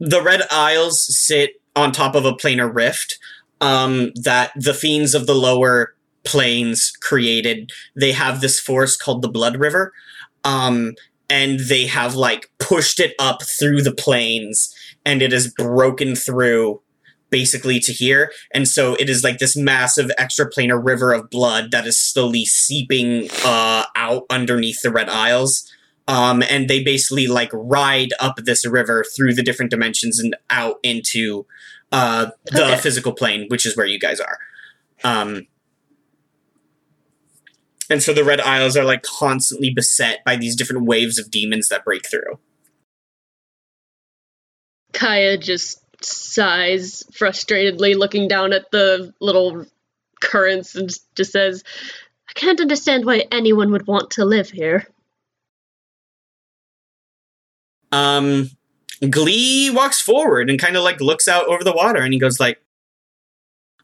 the Red Isles sit on top of a planar rift um, that the fiends of the lower planes created. They have this force called the Blood River, um, and they have like pushed it up through the planes, and it has broken through basically to here. And so it is like this massive extraplanar river of blood that is slowly seeping uh, out underneath the Red Isles um, and they basically like ride up this river through the different dimensions and out into uh, the Okay. physical plane, which is where you guys are. Um, and so the Red Isles are like constantly beset by these different waves of demons that break through. Kaya just sighs frustratedly, looking down at the little currents, and just says, I can't understand why anyone would want to live here. Um, Glee walks forward and kind of like looks out over the water, and he goes like,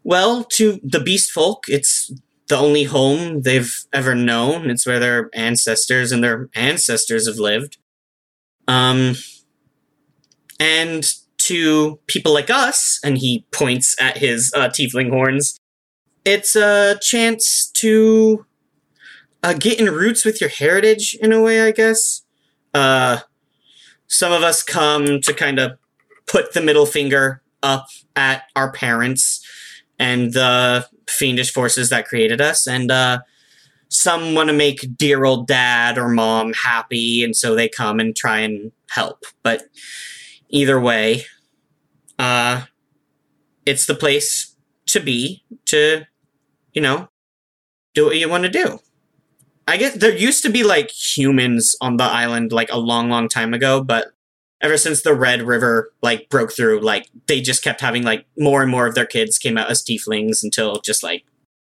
"Well, to the beast folk, it's the only home they've ever known. It's where their ancestors and their ancestors have lived. Um, and to people like us, and he points at his uh, tiefling horns, it's a chance to uh, get in roots with your heritage in a way, I guess. Uh, some of us come to kind of put the middle finger up at our parents and the fiendish forces that created us, and uh, some want to make dear old dad or mom happy, and so they come and try and help. But either way, uh, it's the place to be to, you know, do what you want to do. I guess there used to be like humans on the island like a long, long time ago, but ever since the Red River like broke through, like they just kept having like more and more of their kids came out as tieflings until just like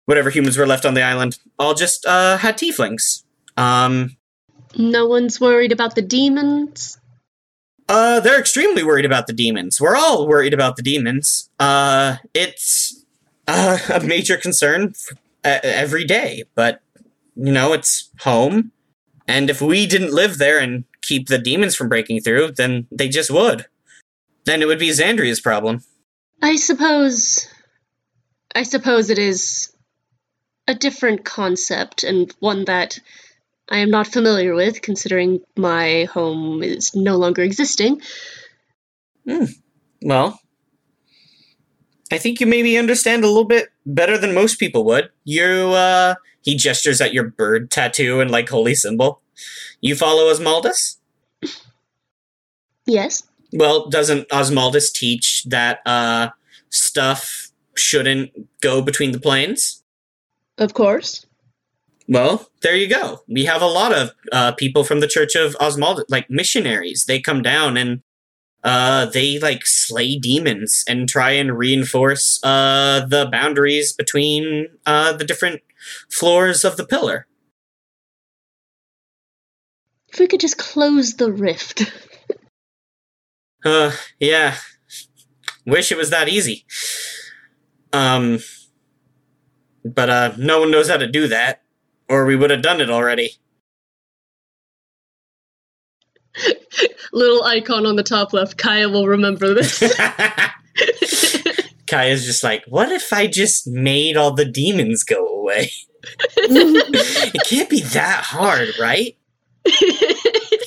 whatever humans were left on the island all just uh had tieflings. Um No one's worried about the demons. uh they're extremely worried about the demons. We're all worried about the demons. Uh it's uh, a major concern every day, but you know, it's home. And if we didn't live there and keep the demons from breaking through, then they just would. Then it would be Xandria's problem. I suppose. I suppose it is a different concept and one that I am not familiar with, considering my home is no longer existing. Hmm. Well, I think you maybe understand a little bit better than most people would. You, uh, he gestures at your bird tattoo and like holy symbol. You follow Osmaldus? Yes. Well, doesn't Osmaldus teach that, uh, stuff shouldn't go between the planes? Of course. Well, there you go. We have a lot of uh, people from the Church of Osmaldus, like missionaries. They come down and uh, they like slay demons and try and reinforce uh, the boundaries between uh, the different floors of the pillar. If we could just close the rift. [LAUGHS] Uh, yeah. Wish it was that easy. Um, but uh, no one knows how to do that, or we would have done it already. [LAUGHS] Little icon on the top left. Kaya will remember this. [LAUGHS] Kaya's just like, what if I just made all the demons go away? it can't be that hard, right? [LAUGHS]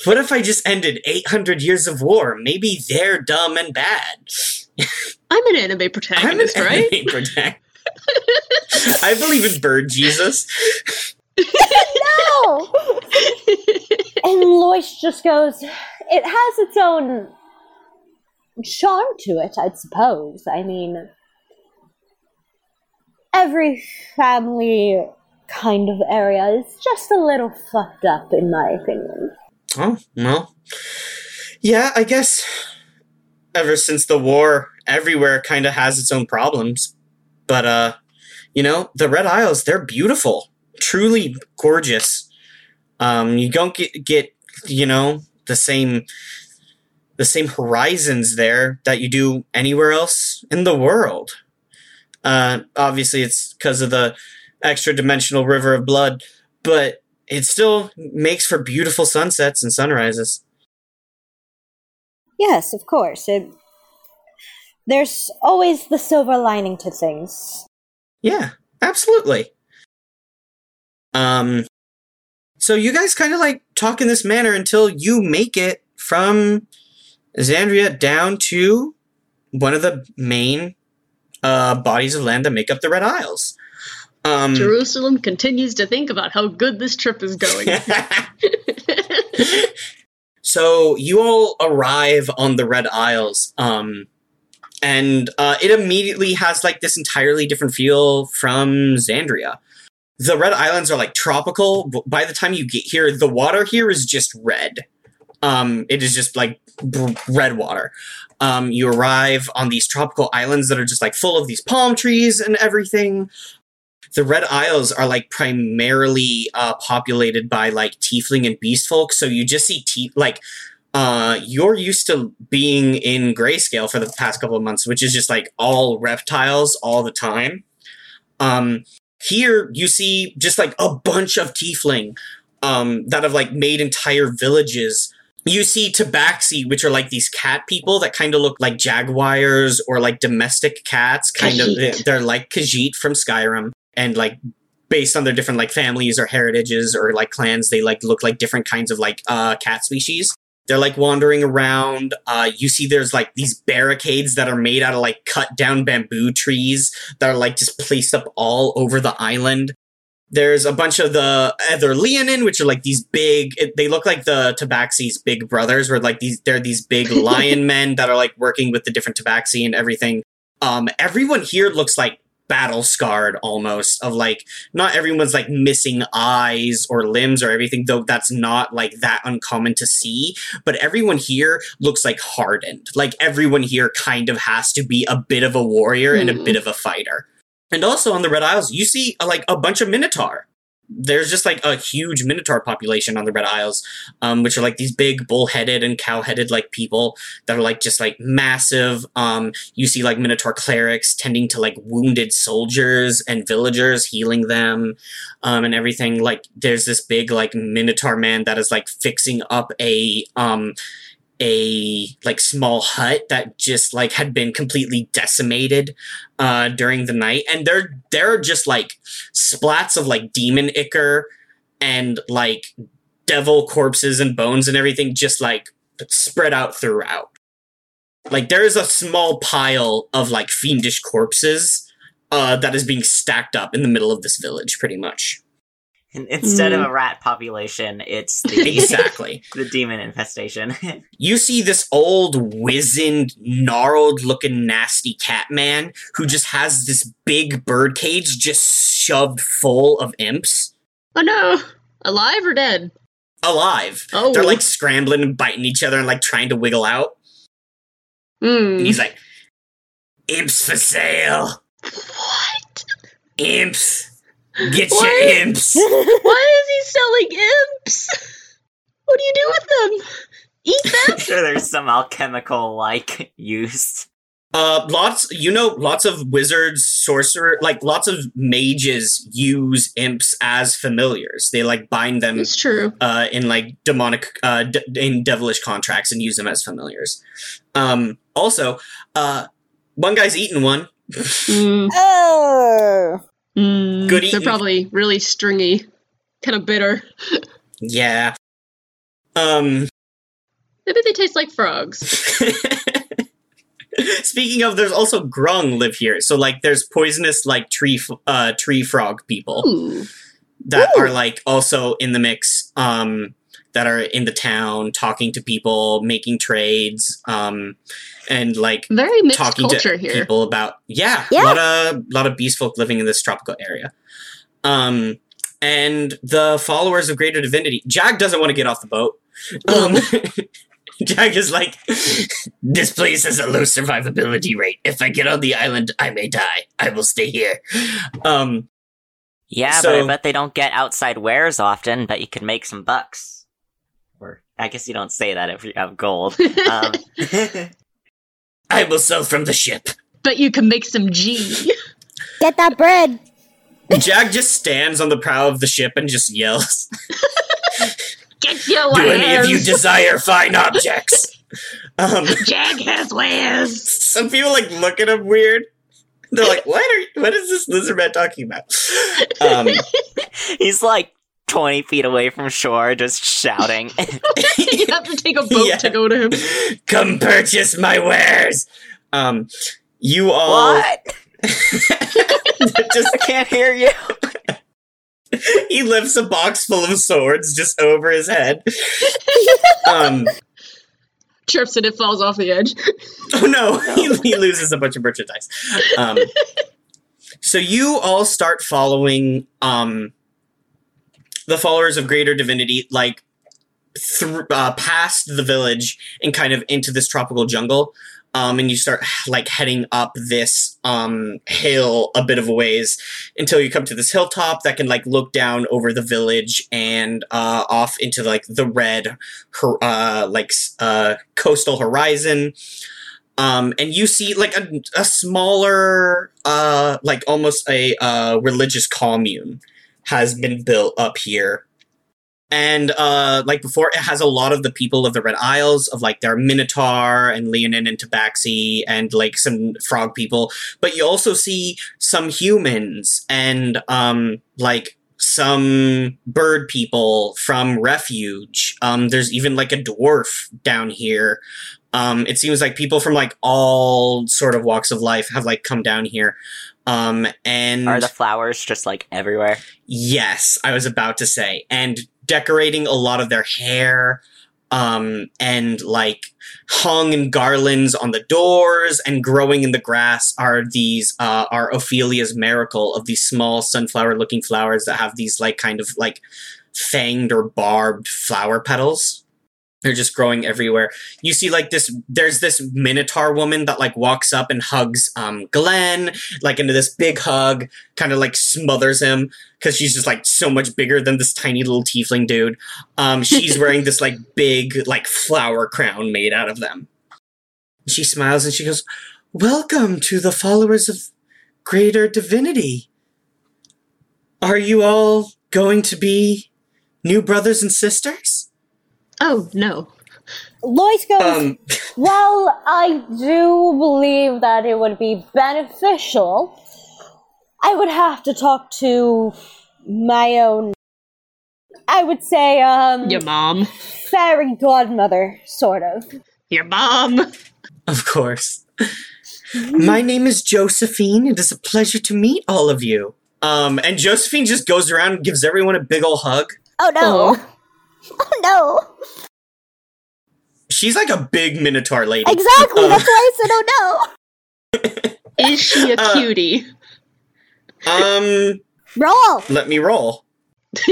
What if I just ended 800 years of war? Maybe they're dumb and bad. I'm an anime I'm an protagonist, right? anime [LAUGHS] protagonist. I believe in bird Jesus. No! and Lois just goes, it has its own charm to it, I'd suppose. I mean, every family kind of area is just a little fucked up, in my opinion. Oh, well. Yeah, I guess ever since the war, everywhere kind of has its own problems. But, uh, you know, the Red Isles, they're beautiful. Truly gorgeous. Um, you don't get, get, you know, the same the same horizons there that you do anywhere else in the world. Uh, obviously, it's because of the extra dimensional river of blood, but it still makes for beautiful sunsets and sunrises. Yes, of course. It, there's always the silver lining to things. Yeah, absolutely. Um, so you guys kind of like talk in this manner until you make it from Xandria down to one of the main uh, bodies of land that make up the Red Isles. Um, Jerusalem continues to think about how good this trip is going. [LAUGHS] [LAUGHS] so you all arrive on the Red Isles, um, and uh, it immediately has like this entirely different feel from Xandria. The Red Islands are like tropical. By the time you get here, the water here is just red. Um, it is just like b- red water. Um, you arrive on these tropical islands that are just like full of these palm trees and everything. The Red Isles are like primarily uh, populated by like tiefling and beast folk. So you just see te- like uh, you're used to being in grayscale for the past couple of months, which is just like all reptiles all the time. Um, here you see just like a bunch of tiefling um, that have like made entire villages. You see tabaxi, which are like these cat people that kind of look like jaguars or like domestic cats. Kind of, they're like Khajiit from Skyrim, and like based on their different like families or heritages or like clans, they like look like different kinds of like uh cat species. They're like wandering around. Uh, you see, there's like these barricades that are made out of like cut down bamboo trees that are like just placed up all over the island. There's a bunch of the other Leonin, which are like these big. It, they look like the Tabaxi's big brothers, where like these they're these big [LAUGHS] lion men that are like working with the different Tabaxi and everything. Um, everyone here looks like battle scarred almost of like not everyone's like missing eyes or limbs or everything though that's not like that uncommon to see but everyone here looks like hardened. Like everyone here kind of has to be a bit of a warrior and a Hmm. bit of a fighter. And also on the red isles you see uh, like a bunch of minotaur there's just like a huge minotaur population on the red isles um, which are like these big bull-headed and cow-headed like people that are like just like massive. Um, you see like minotaur clerics tending to like wounded soldiers and villagers healing them um, and everything. Like there's this big like minotaur man that is like fixing up a um a like small hut that just like had been completely decimated uh during the night and there there are just like splats of like demon ichor and like devil corpses and bones and everything just like spread out throughout like there is a small pile of like fiendish corpses uh, that is being stacked up in the middle of this village, pretty much. In- [LAUGHS] Instead of Mm. a rat population, it's the [LAUGHS] Exactly. [LAUGHS] the demon infestation. you see this old, wizened, gnarled looking, nasty cat man who just has this big bird cage just shoved full of imps Oh no! Alive or dead? alive. Oh. They're like scrambling and biting each other and like trying to wiggle out. Hmm. And he's like, Imps for sale. What? Imps. Get What? your imps. [LAUGHS] Why is he selling imps? What do you do with them? Eat I'm them? sure there's some alchemical like use. Uh, lots, you know, lots of wizards, sorcerer, like lots of mages use imps as familiars. They like bind them It's true. uh, in like demonic, uh, de- in devilish contracts and use them as familiars. Um, also, uh, one guy's eating one. [LAUGHS] Mm, Oh. Mm. Good They're eating. probably really stringy, kind of bitter. [LAUGHS] Yeah. Um, Maybe they taste like frogs. [LAUGHS] speaking of, there's also grung live here. So like, there's poisonous like tree, uh, tree frog people. Ooh. that Ooh. are like also in the mix um that are in the town talking to people making trades um and like Very mixed talking culture to here. people about yeah, Yeah. a lot of lot of beast folk living in this tropical area um and the followers of greater divinity jag doesn't want to get off the boat um [LAUGHS] jag is like this place has a low survivability rate if i get on the island i may die i will stay here um Yeah, but I bet they don't get outside wares often. But you could make some bucks. Or I guess you don't say that if you have gold. [LAUGHS] Um, i will sell from the ship but you can make some G. Get that bread. [LAUGHS] Jag just stands on the prow of the ship and just yells, [LAUGHS] Get your Do any of you desire fine objects? Um, Jag has wares. some people like look at him weird. They're like, "What are? What is this lizard man talking about?" Um, he's like twenty feet away from shore, just shouting. [LAUGHS] you have to take a boat Yeah. to go to him. Come purchase my wares. Um, you all what? [LAUGHS] just I can't hear you. he lifts a box full of swords just over his head. Um, Trips and it falls off the edge. [LAUGHS] Oh no, he, he loses a bunch of merchandise. Um, so you all start following um, the followers of Greater Divinity, like thr uh, past the village and kind of into this tropical jungle. Um, and you start like heading up this um hill a bit of a ways until you come to this hilltop that can like look down over the village and uh off into like the red uh like uh coastal horizon um and you see like a, a smaller uh like almost a uh religious commune has been built up here. And uh like before it has a lot of the people of the red isles of like their minotaur and leonin and tabaxi and like some frog people. But you also see some humans and um like some bird people from refuge. Um there's even like a dwarf down here. Um it seems like people from like all sort of walks of life have like come down here um and Are the flowers just like everywhere? Yes, I was about to say. And decorating a lot of their hair, um, and like hung in garlands on the doors and growing in the grass are these, uh, are Ophelia's miracle of these small sunflower looking flowers that have these like kind of like fanged or barbed flower petals. They're just growing everywhere. You see like this, there's this minotaur woman that like walks up and hugs, um, Glenn, like into this big hug, kind of like smothers him because she's just like so much bigger than this tiny little tiefling dude. Um, she's wearing this like [LAUGHS] big like flower crown made out of them. She smiles and she goes, "Welcome to the followers of greater divinity. Are you all going to be new brothers and sisters?" Oh no. Lois goes, Um, [LAUGHS] Well, I do believe that it would be beneficial. I would have to talk to my own, I would say, um, Your mom. fairy godmother, sort of. Your mom. of course. My name is Josephine. It is a pleasure to meet all of you. Um, and Josephine just goes around and gives everyone a big ol' hug. Oh no! Oh [LAUGHS] no! She's like a big minotaur lady. Exactly, Uh, that's why I said oh no! [LAUGHS] Is she a Uh, cutie? Um, Roll! let me roll. [LAUGHS]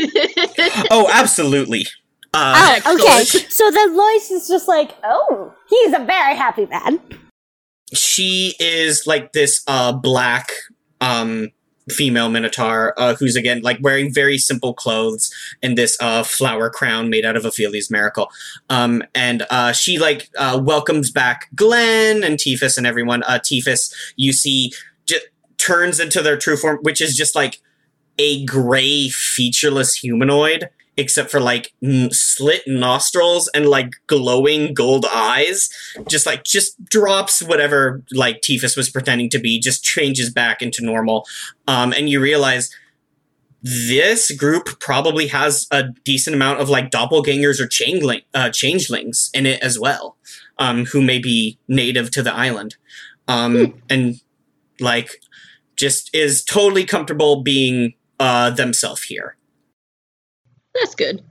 Oh, absolutely. Uh, Oh, okay. So then Lois is just like, oh, he's a very happy man. she is like this uh black um female minotaur uh who's again like wearing very simple clothes and this uh flower crown made out of Ophelia's miracle. Um and uh she like uh welcomes back Glenn and Tiphys and everyone. Uh you see j- turns into their true form which is just like a gray featureless humanoid except for like n- slit nostrils and like glowing gold eyes just like just drops whatever like Tiphys was pretending to be, just changes back into normal. Um, and you realize this group probably has a decent amount of like doppelgangers or changeling, uh, changelings in it as well, um, who may be native to the island, um, and like just is totally comfortable being uh, themselves here. That's good.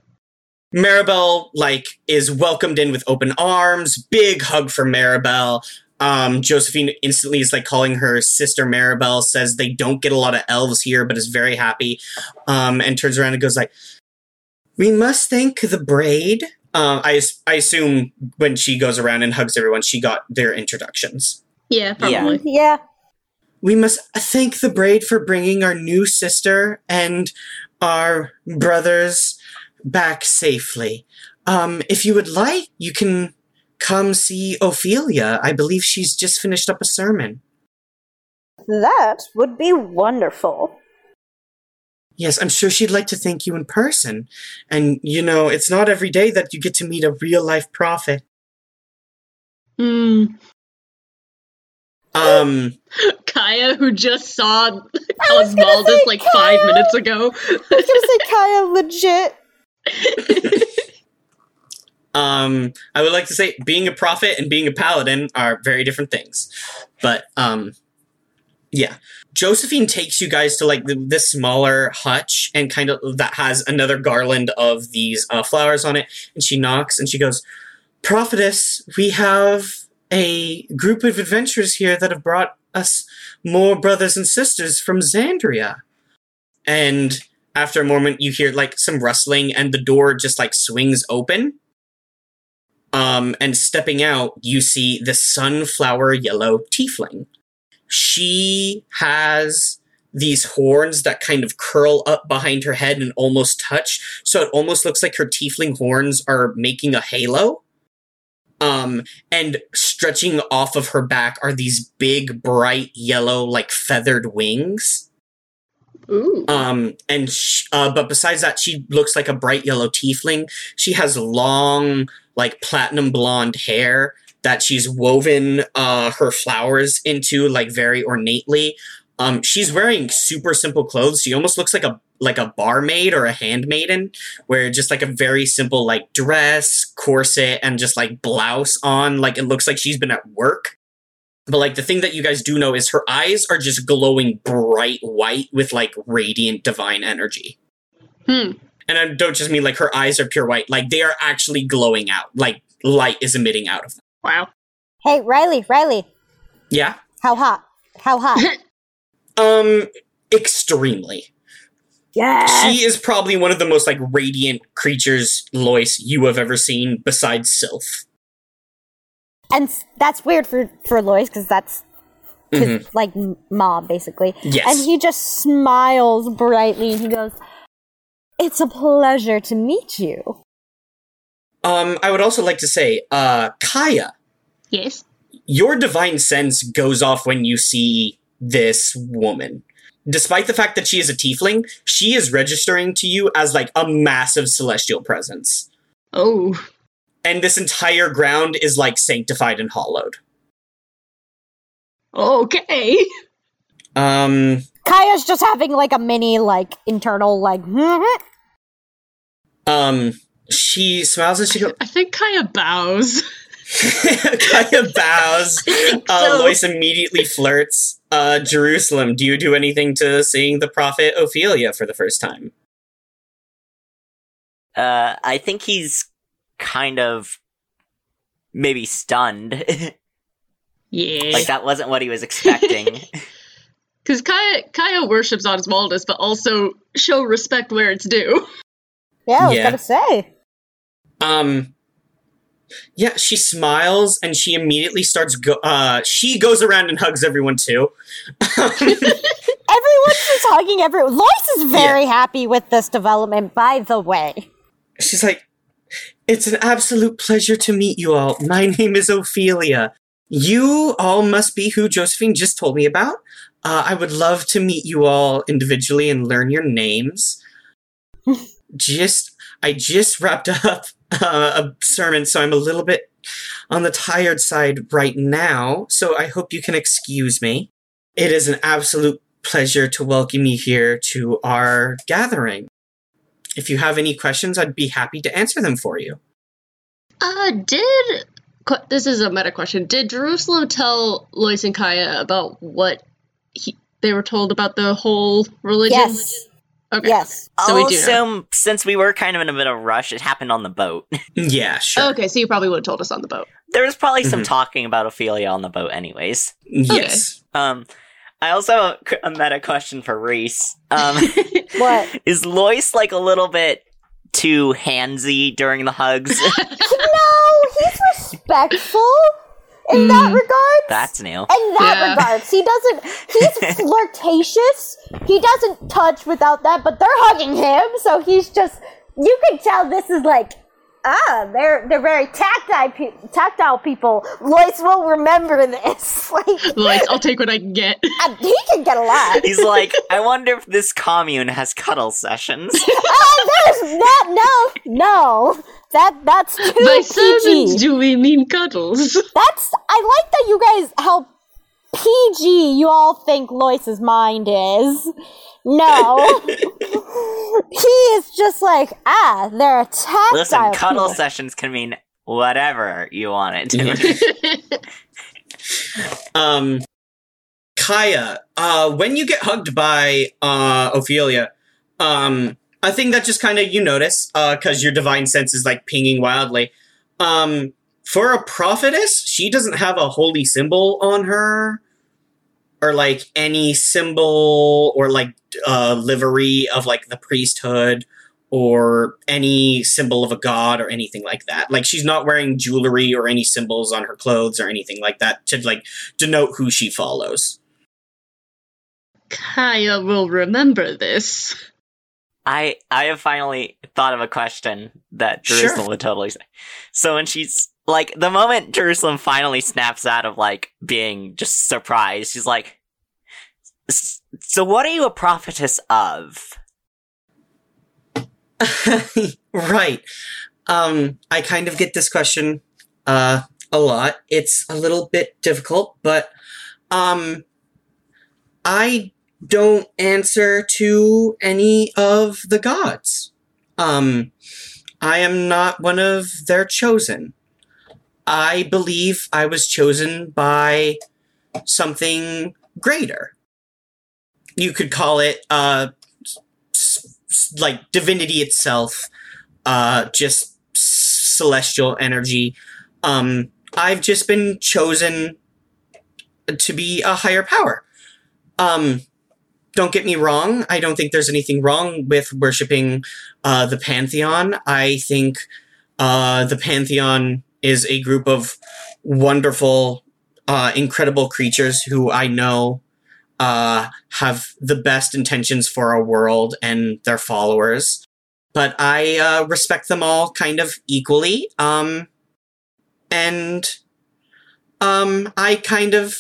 Maribel like is welcomed in with open arms. Big hug for Maribel. Um, Josephine instantly is like calling her sister Maribel. Says they don't get a lot of elves here, but is very happy. Um, and turns around and goes like, "We must thank the braid." Uh, I I assume when she goes around and hugs everyone, she got their introductions. Yeah, probably. Yeah. We must thank the braid for bringing our new sister and our brothers back safely. Um, if you would like, you can come see Ophelia. I believe she's just finished up a sermon. That would be wonderful. Yes, I'm sure she'd like to thank you in person. And, you know, it's not every day that you get to meet a real life prophet. Hmm. Um, Kaya, who just saw I was gonna Osmaldus say like five minutes ago. I was gonna say Kaya legit. [LAUGHS] um, I would like to say being a prophet and being a paladin are very different things. But, um, yeah. Josephine takes you guys to like the, this smaller hutch and kind of that has another garland of these uh, flowers on it. And she knocks and she goes, Prophetess, we have a group of adventurers here that have brought us more brothers and sisters from Xandria. And after a moment, you hear like some rustling and the door just like swings open. Um, and stepping out, you see the sunflower yellow tiefling. She has these horns that kind of curl up behind her head and almost touch, so it almost looks like her tiefling horns are making a halo. Um, and stretching off of her back are these big, bright yellow, like feathered wings. Ooh. Um, and sh- uh, but besides that, she looks like a bright yellow tiefling. She has long, like platinum blonde hair that she's woven uh, her flowers into, like very ornately. Um, she's wearing super simple clothes. She almost looks like a like a barmaid or a handmaiden, where just like a very simple like dress, corset, and just like blouse on. Like it looks like she's been at work. But like the thing that you guys do know is her eyes are just glowing bright white with like radiant divine energy. Hmm. And I don't just mean like her eyes are pure white, like they are actually glowing out. Like light is emitting out of them. Wow. Hey, Riley, Riley, Yeah. how hot? How hot? [LAUGHS] Um extremely. Yeah. She is probably one of the most like radiant creatures, Lois, you have ever seen besides Sylph. and that's weird for for Lois because that's his, like m- mom basically. Yes. And he just smiles brightly and he goes, "It's a pleasure to meet you." Um, I would also like to say, uh, Kaya, Yes. your divine sense goes off when you see this woman. Despite the fact that she is a tiefling, she is registering to you as like a massive celestial presence. Oh. And this entire ground is like sanctified and hollowed. Okay. Um, Kaya's just having like a mini like internal like [LAUGHS] um, she smiles as she goes, I think Kaya bows. [LAUGHS] Kaya bows. think Uh, so. Lois immediately flirts. Uh, Jerusalem, do you do anything to seeing the prophet Ophelia for the first time? Uh, I think he's kind of maybe stunned. Yeah. like that wasn't what he was expecting. [LAUGHS] Because Kaya, Kaya worships Osmaldus, but also show respect where it's due. Yeah, I was Yeah. gonna say. Um, yeah, she smiles and she immediately starts go. Uh, she goes around and hugs everyone too. [LAUGHS] Everyone's just hugging everyone. Lois is very happy with this development, by the way. She's like, "It's an absolute pleasure to meet you all. My name is Ophelia. You all must be who Josephine just told me about. Uh, I would love to meet you all individually and learn your names. [LAUGHS] just, I just wrapped up uh, a sermon, so I'm a little bit on the tired side right now. So I hope you can excuse me. It is an absolute pleasure to welcome you here to our gathering. If you have any questions, I'd be happy to answer them for you. Uh, did. This is a meta question. Did Jerusalem tell Lois and Kaya about what he, they were told about the whole religion? Yes. Okay. Yes. So I'll do know. assume since we were kind of in a bit of a rush, it happened on the boat. [LAUGHS] Yeah, sure. Okay, so you probably would have told us on the boat. there was probably some Mhm. talking about Ophelia on the boat, anyways. Yes. Um, I also have a, a meta question for Reese. Um, [LAUGHS] What? [LAUGHS] is Lois like a little bit too handsy during the hugs? no, he's respectful in that Mm. regard. That's new. in that Yeah. regards, he doesn't. He's [LAUGHS] flirtatious. He doesn't touch without that, but they're hugging him, so he's just. You can tell this is like, ah, they're they're very tactile pe- tactile people. Lois will remember this. [LAUGHS] Like, Lois, I'll take what I can get. and [LAUGHS] he can get a lot. He's like, I wonder if this commune has cuddle sessions. [LAUGHS] oh, there's that. No, no, that that's too By PG. servants, do we mean cuddles? That's I like that you guys how PG you all think Lois's mind is. No. [LAUGHS] he is just like, ah, they're a tactile. Listen, cuddle people. sessions can mean whatever you want it to. [LAUGHS] [LAUGHS] Um, Kaya, uh, when you get hugged by uh, Ophelia, um, a thing that just kind of you notice, uh because your divine sense is like pinging wildly. Um, for a prophetess, she doesn't have a holy symbol on her, or like any symbol or like uh, livery of like the priesthood or any symbol of a god or anything like that. Like she's not wearing jewelry or any symbols on her clothes or anything like that to like denote who she follows. Kaya will remember this. I I have finally thought of a question that Sure. Jerusalem would totally say. So when she's like the moment Jerusalem finally snaps out of like being just surprised, she's like, "So what are you a prophetess of?" [LAUGHS] right. Um, I kind of get this question uh, a lot. It's a little bit difficult, but um, I don't answer to any of the gods. Um, I am not one of their chosen. I believe I was chosen by something greater. You could call it uh, like divinity itself, uh, just celestial energy. Um, I've just been chosen to be a higher power. Um, don't get me wrong. I don't think there's anything wrong with worshiping uh, the pantheon. I think uh, the pantheon is a group of wonderful, uh, incredible creatures who I know uh, have the best intentions for our world and their followers. But I uh, respect them all kind of equally. Um, and um, I kind of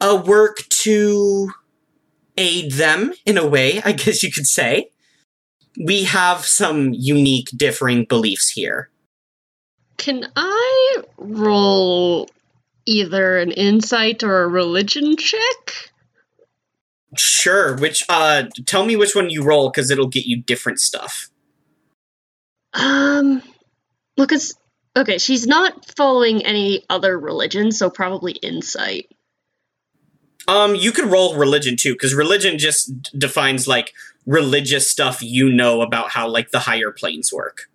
uh, work to aid them in a way, I guess you could say. We have some unique, differing beliefs here. Can I roll either an insight or a religion check? Sure. Which uh tell me which one you roll because it'll get you different stuff. Um, look, it's okay. She's not following any other religion, so probably insight. Um, you could roll religion too, because religion just d- defines like religious stuff you know about how like the higher planes work.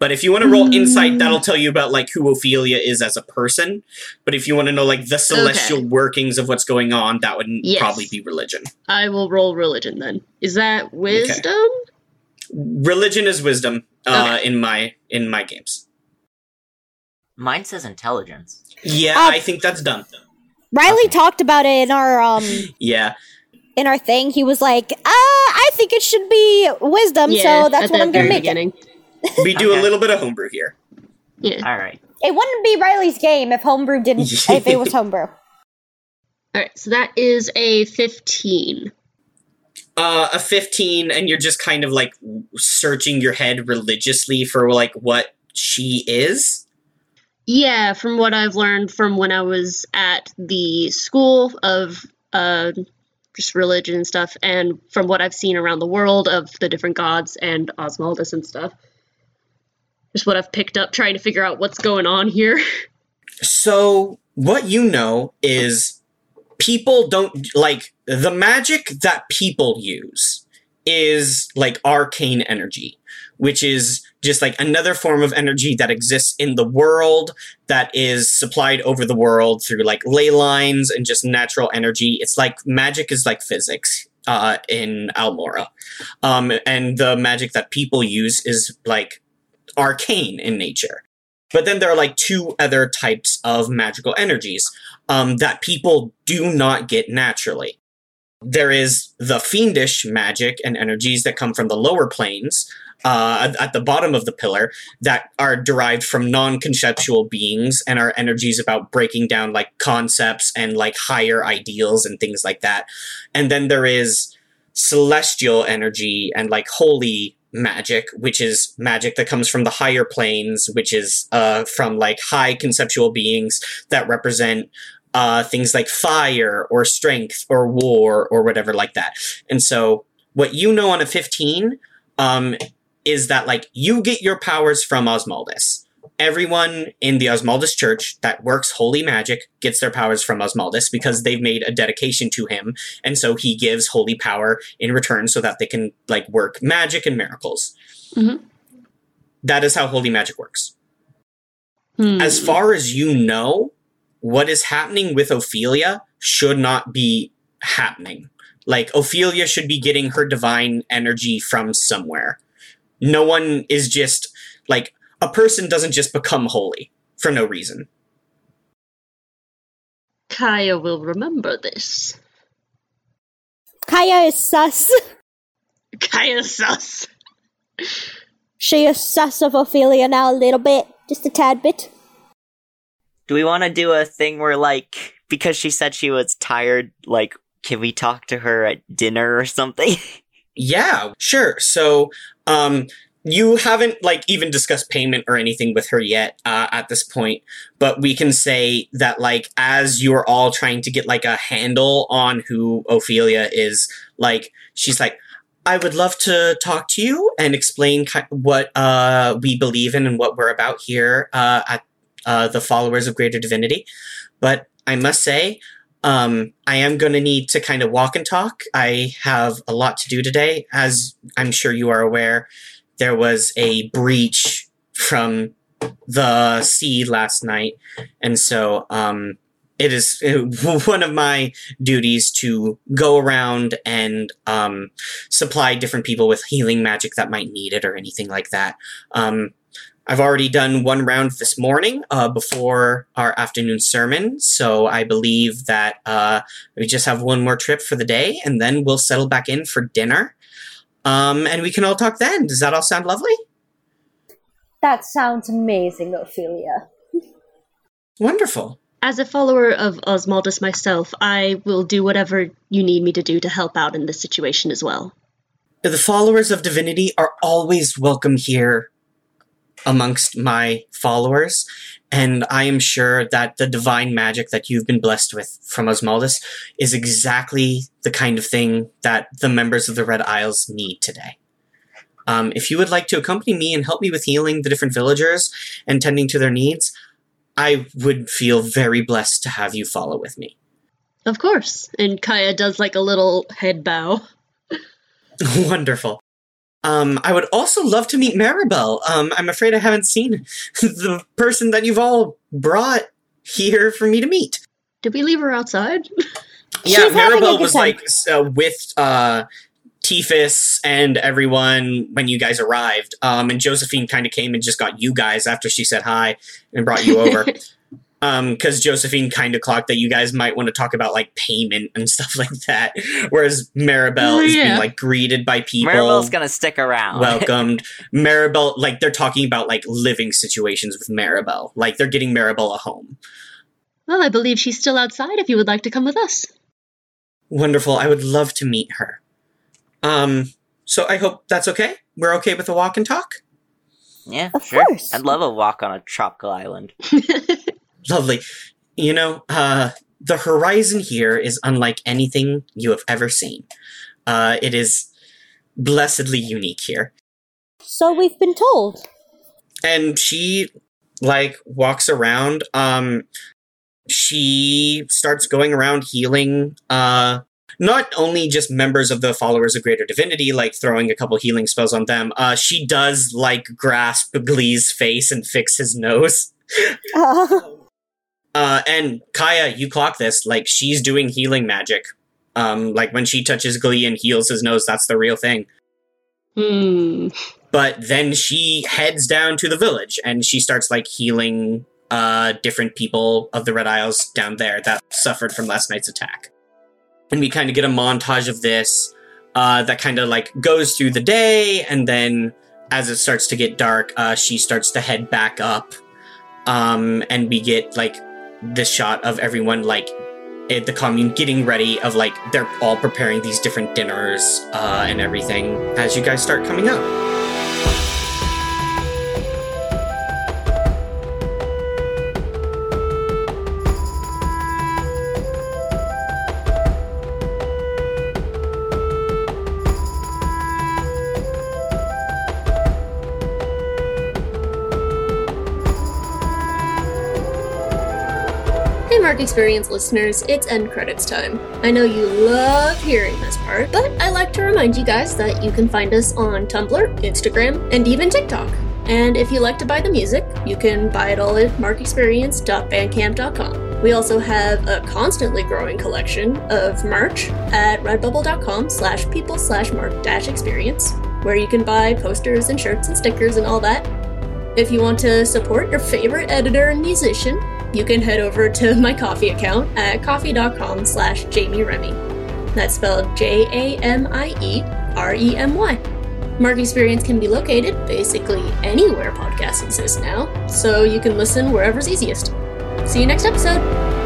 But if you want to roll insight, Mm. that'll tell you about like who Ophelia is as a person. But if you want to know like the celestial workings of what's going on, that would Yes. probably be religion. I will roll religion then. Is that wisdom? Religion is wisdom uh, Okay. in my in my games. Mine says intelligence. Yeah, Uh, I think that's done. Riley Okay. talked about it in our um [LAUGHS] Yeah, in our thing. He was like, "Uh, I think it should be wisdom, so that's what I'm gonna very make it." Beginning. we do Okay. a little bit of homebrew here. Yeah. All right. It wouldn't be Riley's game if homebrew didn't. [LAUGHS] if it was homebrew. All right. So that is a fifteen. uh, a 15 and you're just kind of like searching your head religiously for like what she is Yeah, from what I've learned from when I was at the school of uh, just religion and stuff, and from what I've seen around the world of the different gods and Osmaldus and stuff. Just what I've picked up trying to figure out what's going on here. so what you know is people don't like the magic that people use is like arcane energy which is just like another form of energy that exists in the world that is supplied over the world through like ley lines and just natural energy. It's like magic is like physics uh, in Almora. Um, and the magic that people use is like arcane in nature. But then there are like two other types of magical energies um, that people do not get naturally. There is the fiendish magic and energies that come from the lower planes, uh, at, at the bottom of the pillar that are derived from non-conceptual beings and are energies about breaking down like concepts and like higher ideals and things like that. And then there is celestial energy and like holy magic, which is magic that comes from the higher planes, which is uh, from like high conceptual beings that represent uh, things like fire or strength or war or whatever like that. And so what you know on a 15 um, is that like you get your powers from Osmaldus. Everyone in the Osmaldus church that works holy magic gets their powers from Osmaldus because they've made a dedication to him, and so he gives holy power in return so that they can like work magic and miracles. Mhm. That is how holy magic works. Hmm. As far as you know, what is happening with Ophelia should not be happening Like Ophelia should be getting her divine energy from somewhere. No one is just like a person doesn't just become holy for no reason. Kaya will remember this. Kaya is sus. [LAUGHS] Kaya sus. She is sus of Ophelia now a little bit, just a tad bit. Do we want to do a thing where, like, because she said she was tired, like, can we talk to her at dinner or something? [LAUGHS] Yeah, sure. So, um, you haven't like even discussed payment or anything with her yet uh, at this point, but we can say that like as you're all trying to get like a handle on who Ophelia is, like she's like, I would love to talk to you and explain ki- what uh, we believe in and what we're about here uh, at uh, the followers of Greater Divinity. But I must say, um, I am going to need to kind of walk and talk. I have a lot to do today. As I'm sure you are aware, there was a breach from the sea last night. And so um, it is [LAUGHS] one of my duties to go around and um, supply different people with healing magic that might need it or anything like that. Um, I've already done one round this morning uh, before our afternoon sermon, so I believe that uh, we just have one more trip for the day, and then we'll settle back in for dinner. Um, and we can all talk then. Does that all sound lovely? That sounds amazing, Ophelia. Wonderful. As a follower of Osmaldus myself, I will do whatever you need me to do to help out in this situation as well. The followers of divinity are always welcome here amongst my followers, and I am sure that the divine magic that you've been blessed with from Osmaldus is exactly the kind of thing that the members of the Red Isles need today. Um, if you would like to accompany me and help me with healing the different villagers and tending to their needs, I would feel very blessed to have you follow with me. Of course. And Kaya does like a little head bow. [LAUGHS] Wonderful. Um, I would also love to meet Maribel. Um, I'm afraid I haven't seen [LAUGHS] the person that you've all brought here for me to meet. Did we leave her outside? Yeah, She's Maribel was time. like uh, with uh, Tiphys and everyone when you guys arrived. Um, and Josephine kind of came and just got you guys after she said hi and brought you over. [LAUGHS] um because josephine kind of clocked that you guys might want to talk about like payment and stuff [LAUGHS] like that whereas maribel Oh, is being like greeted by people Maribel's gonna stick around. welcomed maribel like they're talking about like living situations with maribel like they're getting maribel a home well, I believe she's still outside if you would like to come with us. wonderful i would love to meet her um so i hope that's okay we're okay with a walk and talk yeah, Of sure. course. I'd love a walk on a tropical island. [LAUGHS] lovely. You know uh the horizon here is unlike anything you have ever seen. Uh it is blessedly unique here. So we've been told. and she like walks around um she starts going around healing uh not only just members of the followers of greater divinity like throwing a couple healing spells on them uh she does like grasp glee's face and fix his nose. [LAUGHS] Uh, uh and kaya you clock this. Like she's doing healing magic. Um like when she touches glee and heals his nose that's the real thing. Hmm. but then she heads down to the village and she starts like healing uh different people of the red isles down there that suffered from last night's attack. And we kind of get a montage of this uh that kind of like goes through the day and then as it starts to get dark uh she starts to head back up um and we get like this shot of everyone like at the commune getting ready of like they're all preparing these different dinners uh, and everything as you guys start coming up. Experience listeners, it's end credits time. I know you love hearing this part, but I like to remind you guys that you can find us on Tumblr, Instagram, and even TikTok. And if you like to buy the music, you can buy it all at markexperience.bandcamp.com. We also have a constantly growing collection of merch at redbubble.com slash people slash mark dash experience, where you can buy posters and shirts and stickers and all that. If you want to support your favorite editor and musician, you can head over to my Ko-fi account at ko-fi.com slash Jamie Remy. That's spelled J A M I E R E M Y. Mark Experience can be located basically anywhere podcasts exist now, so you can listen wherever's easiest. See you next episode!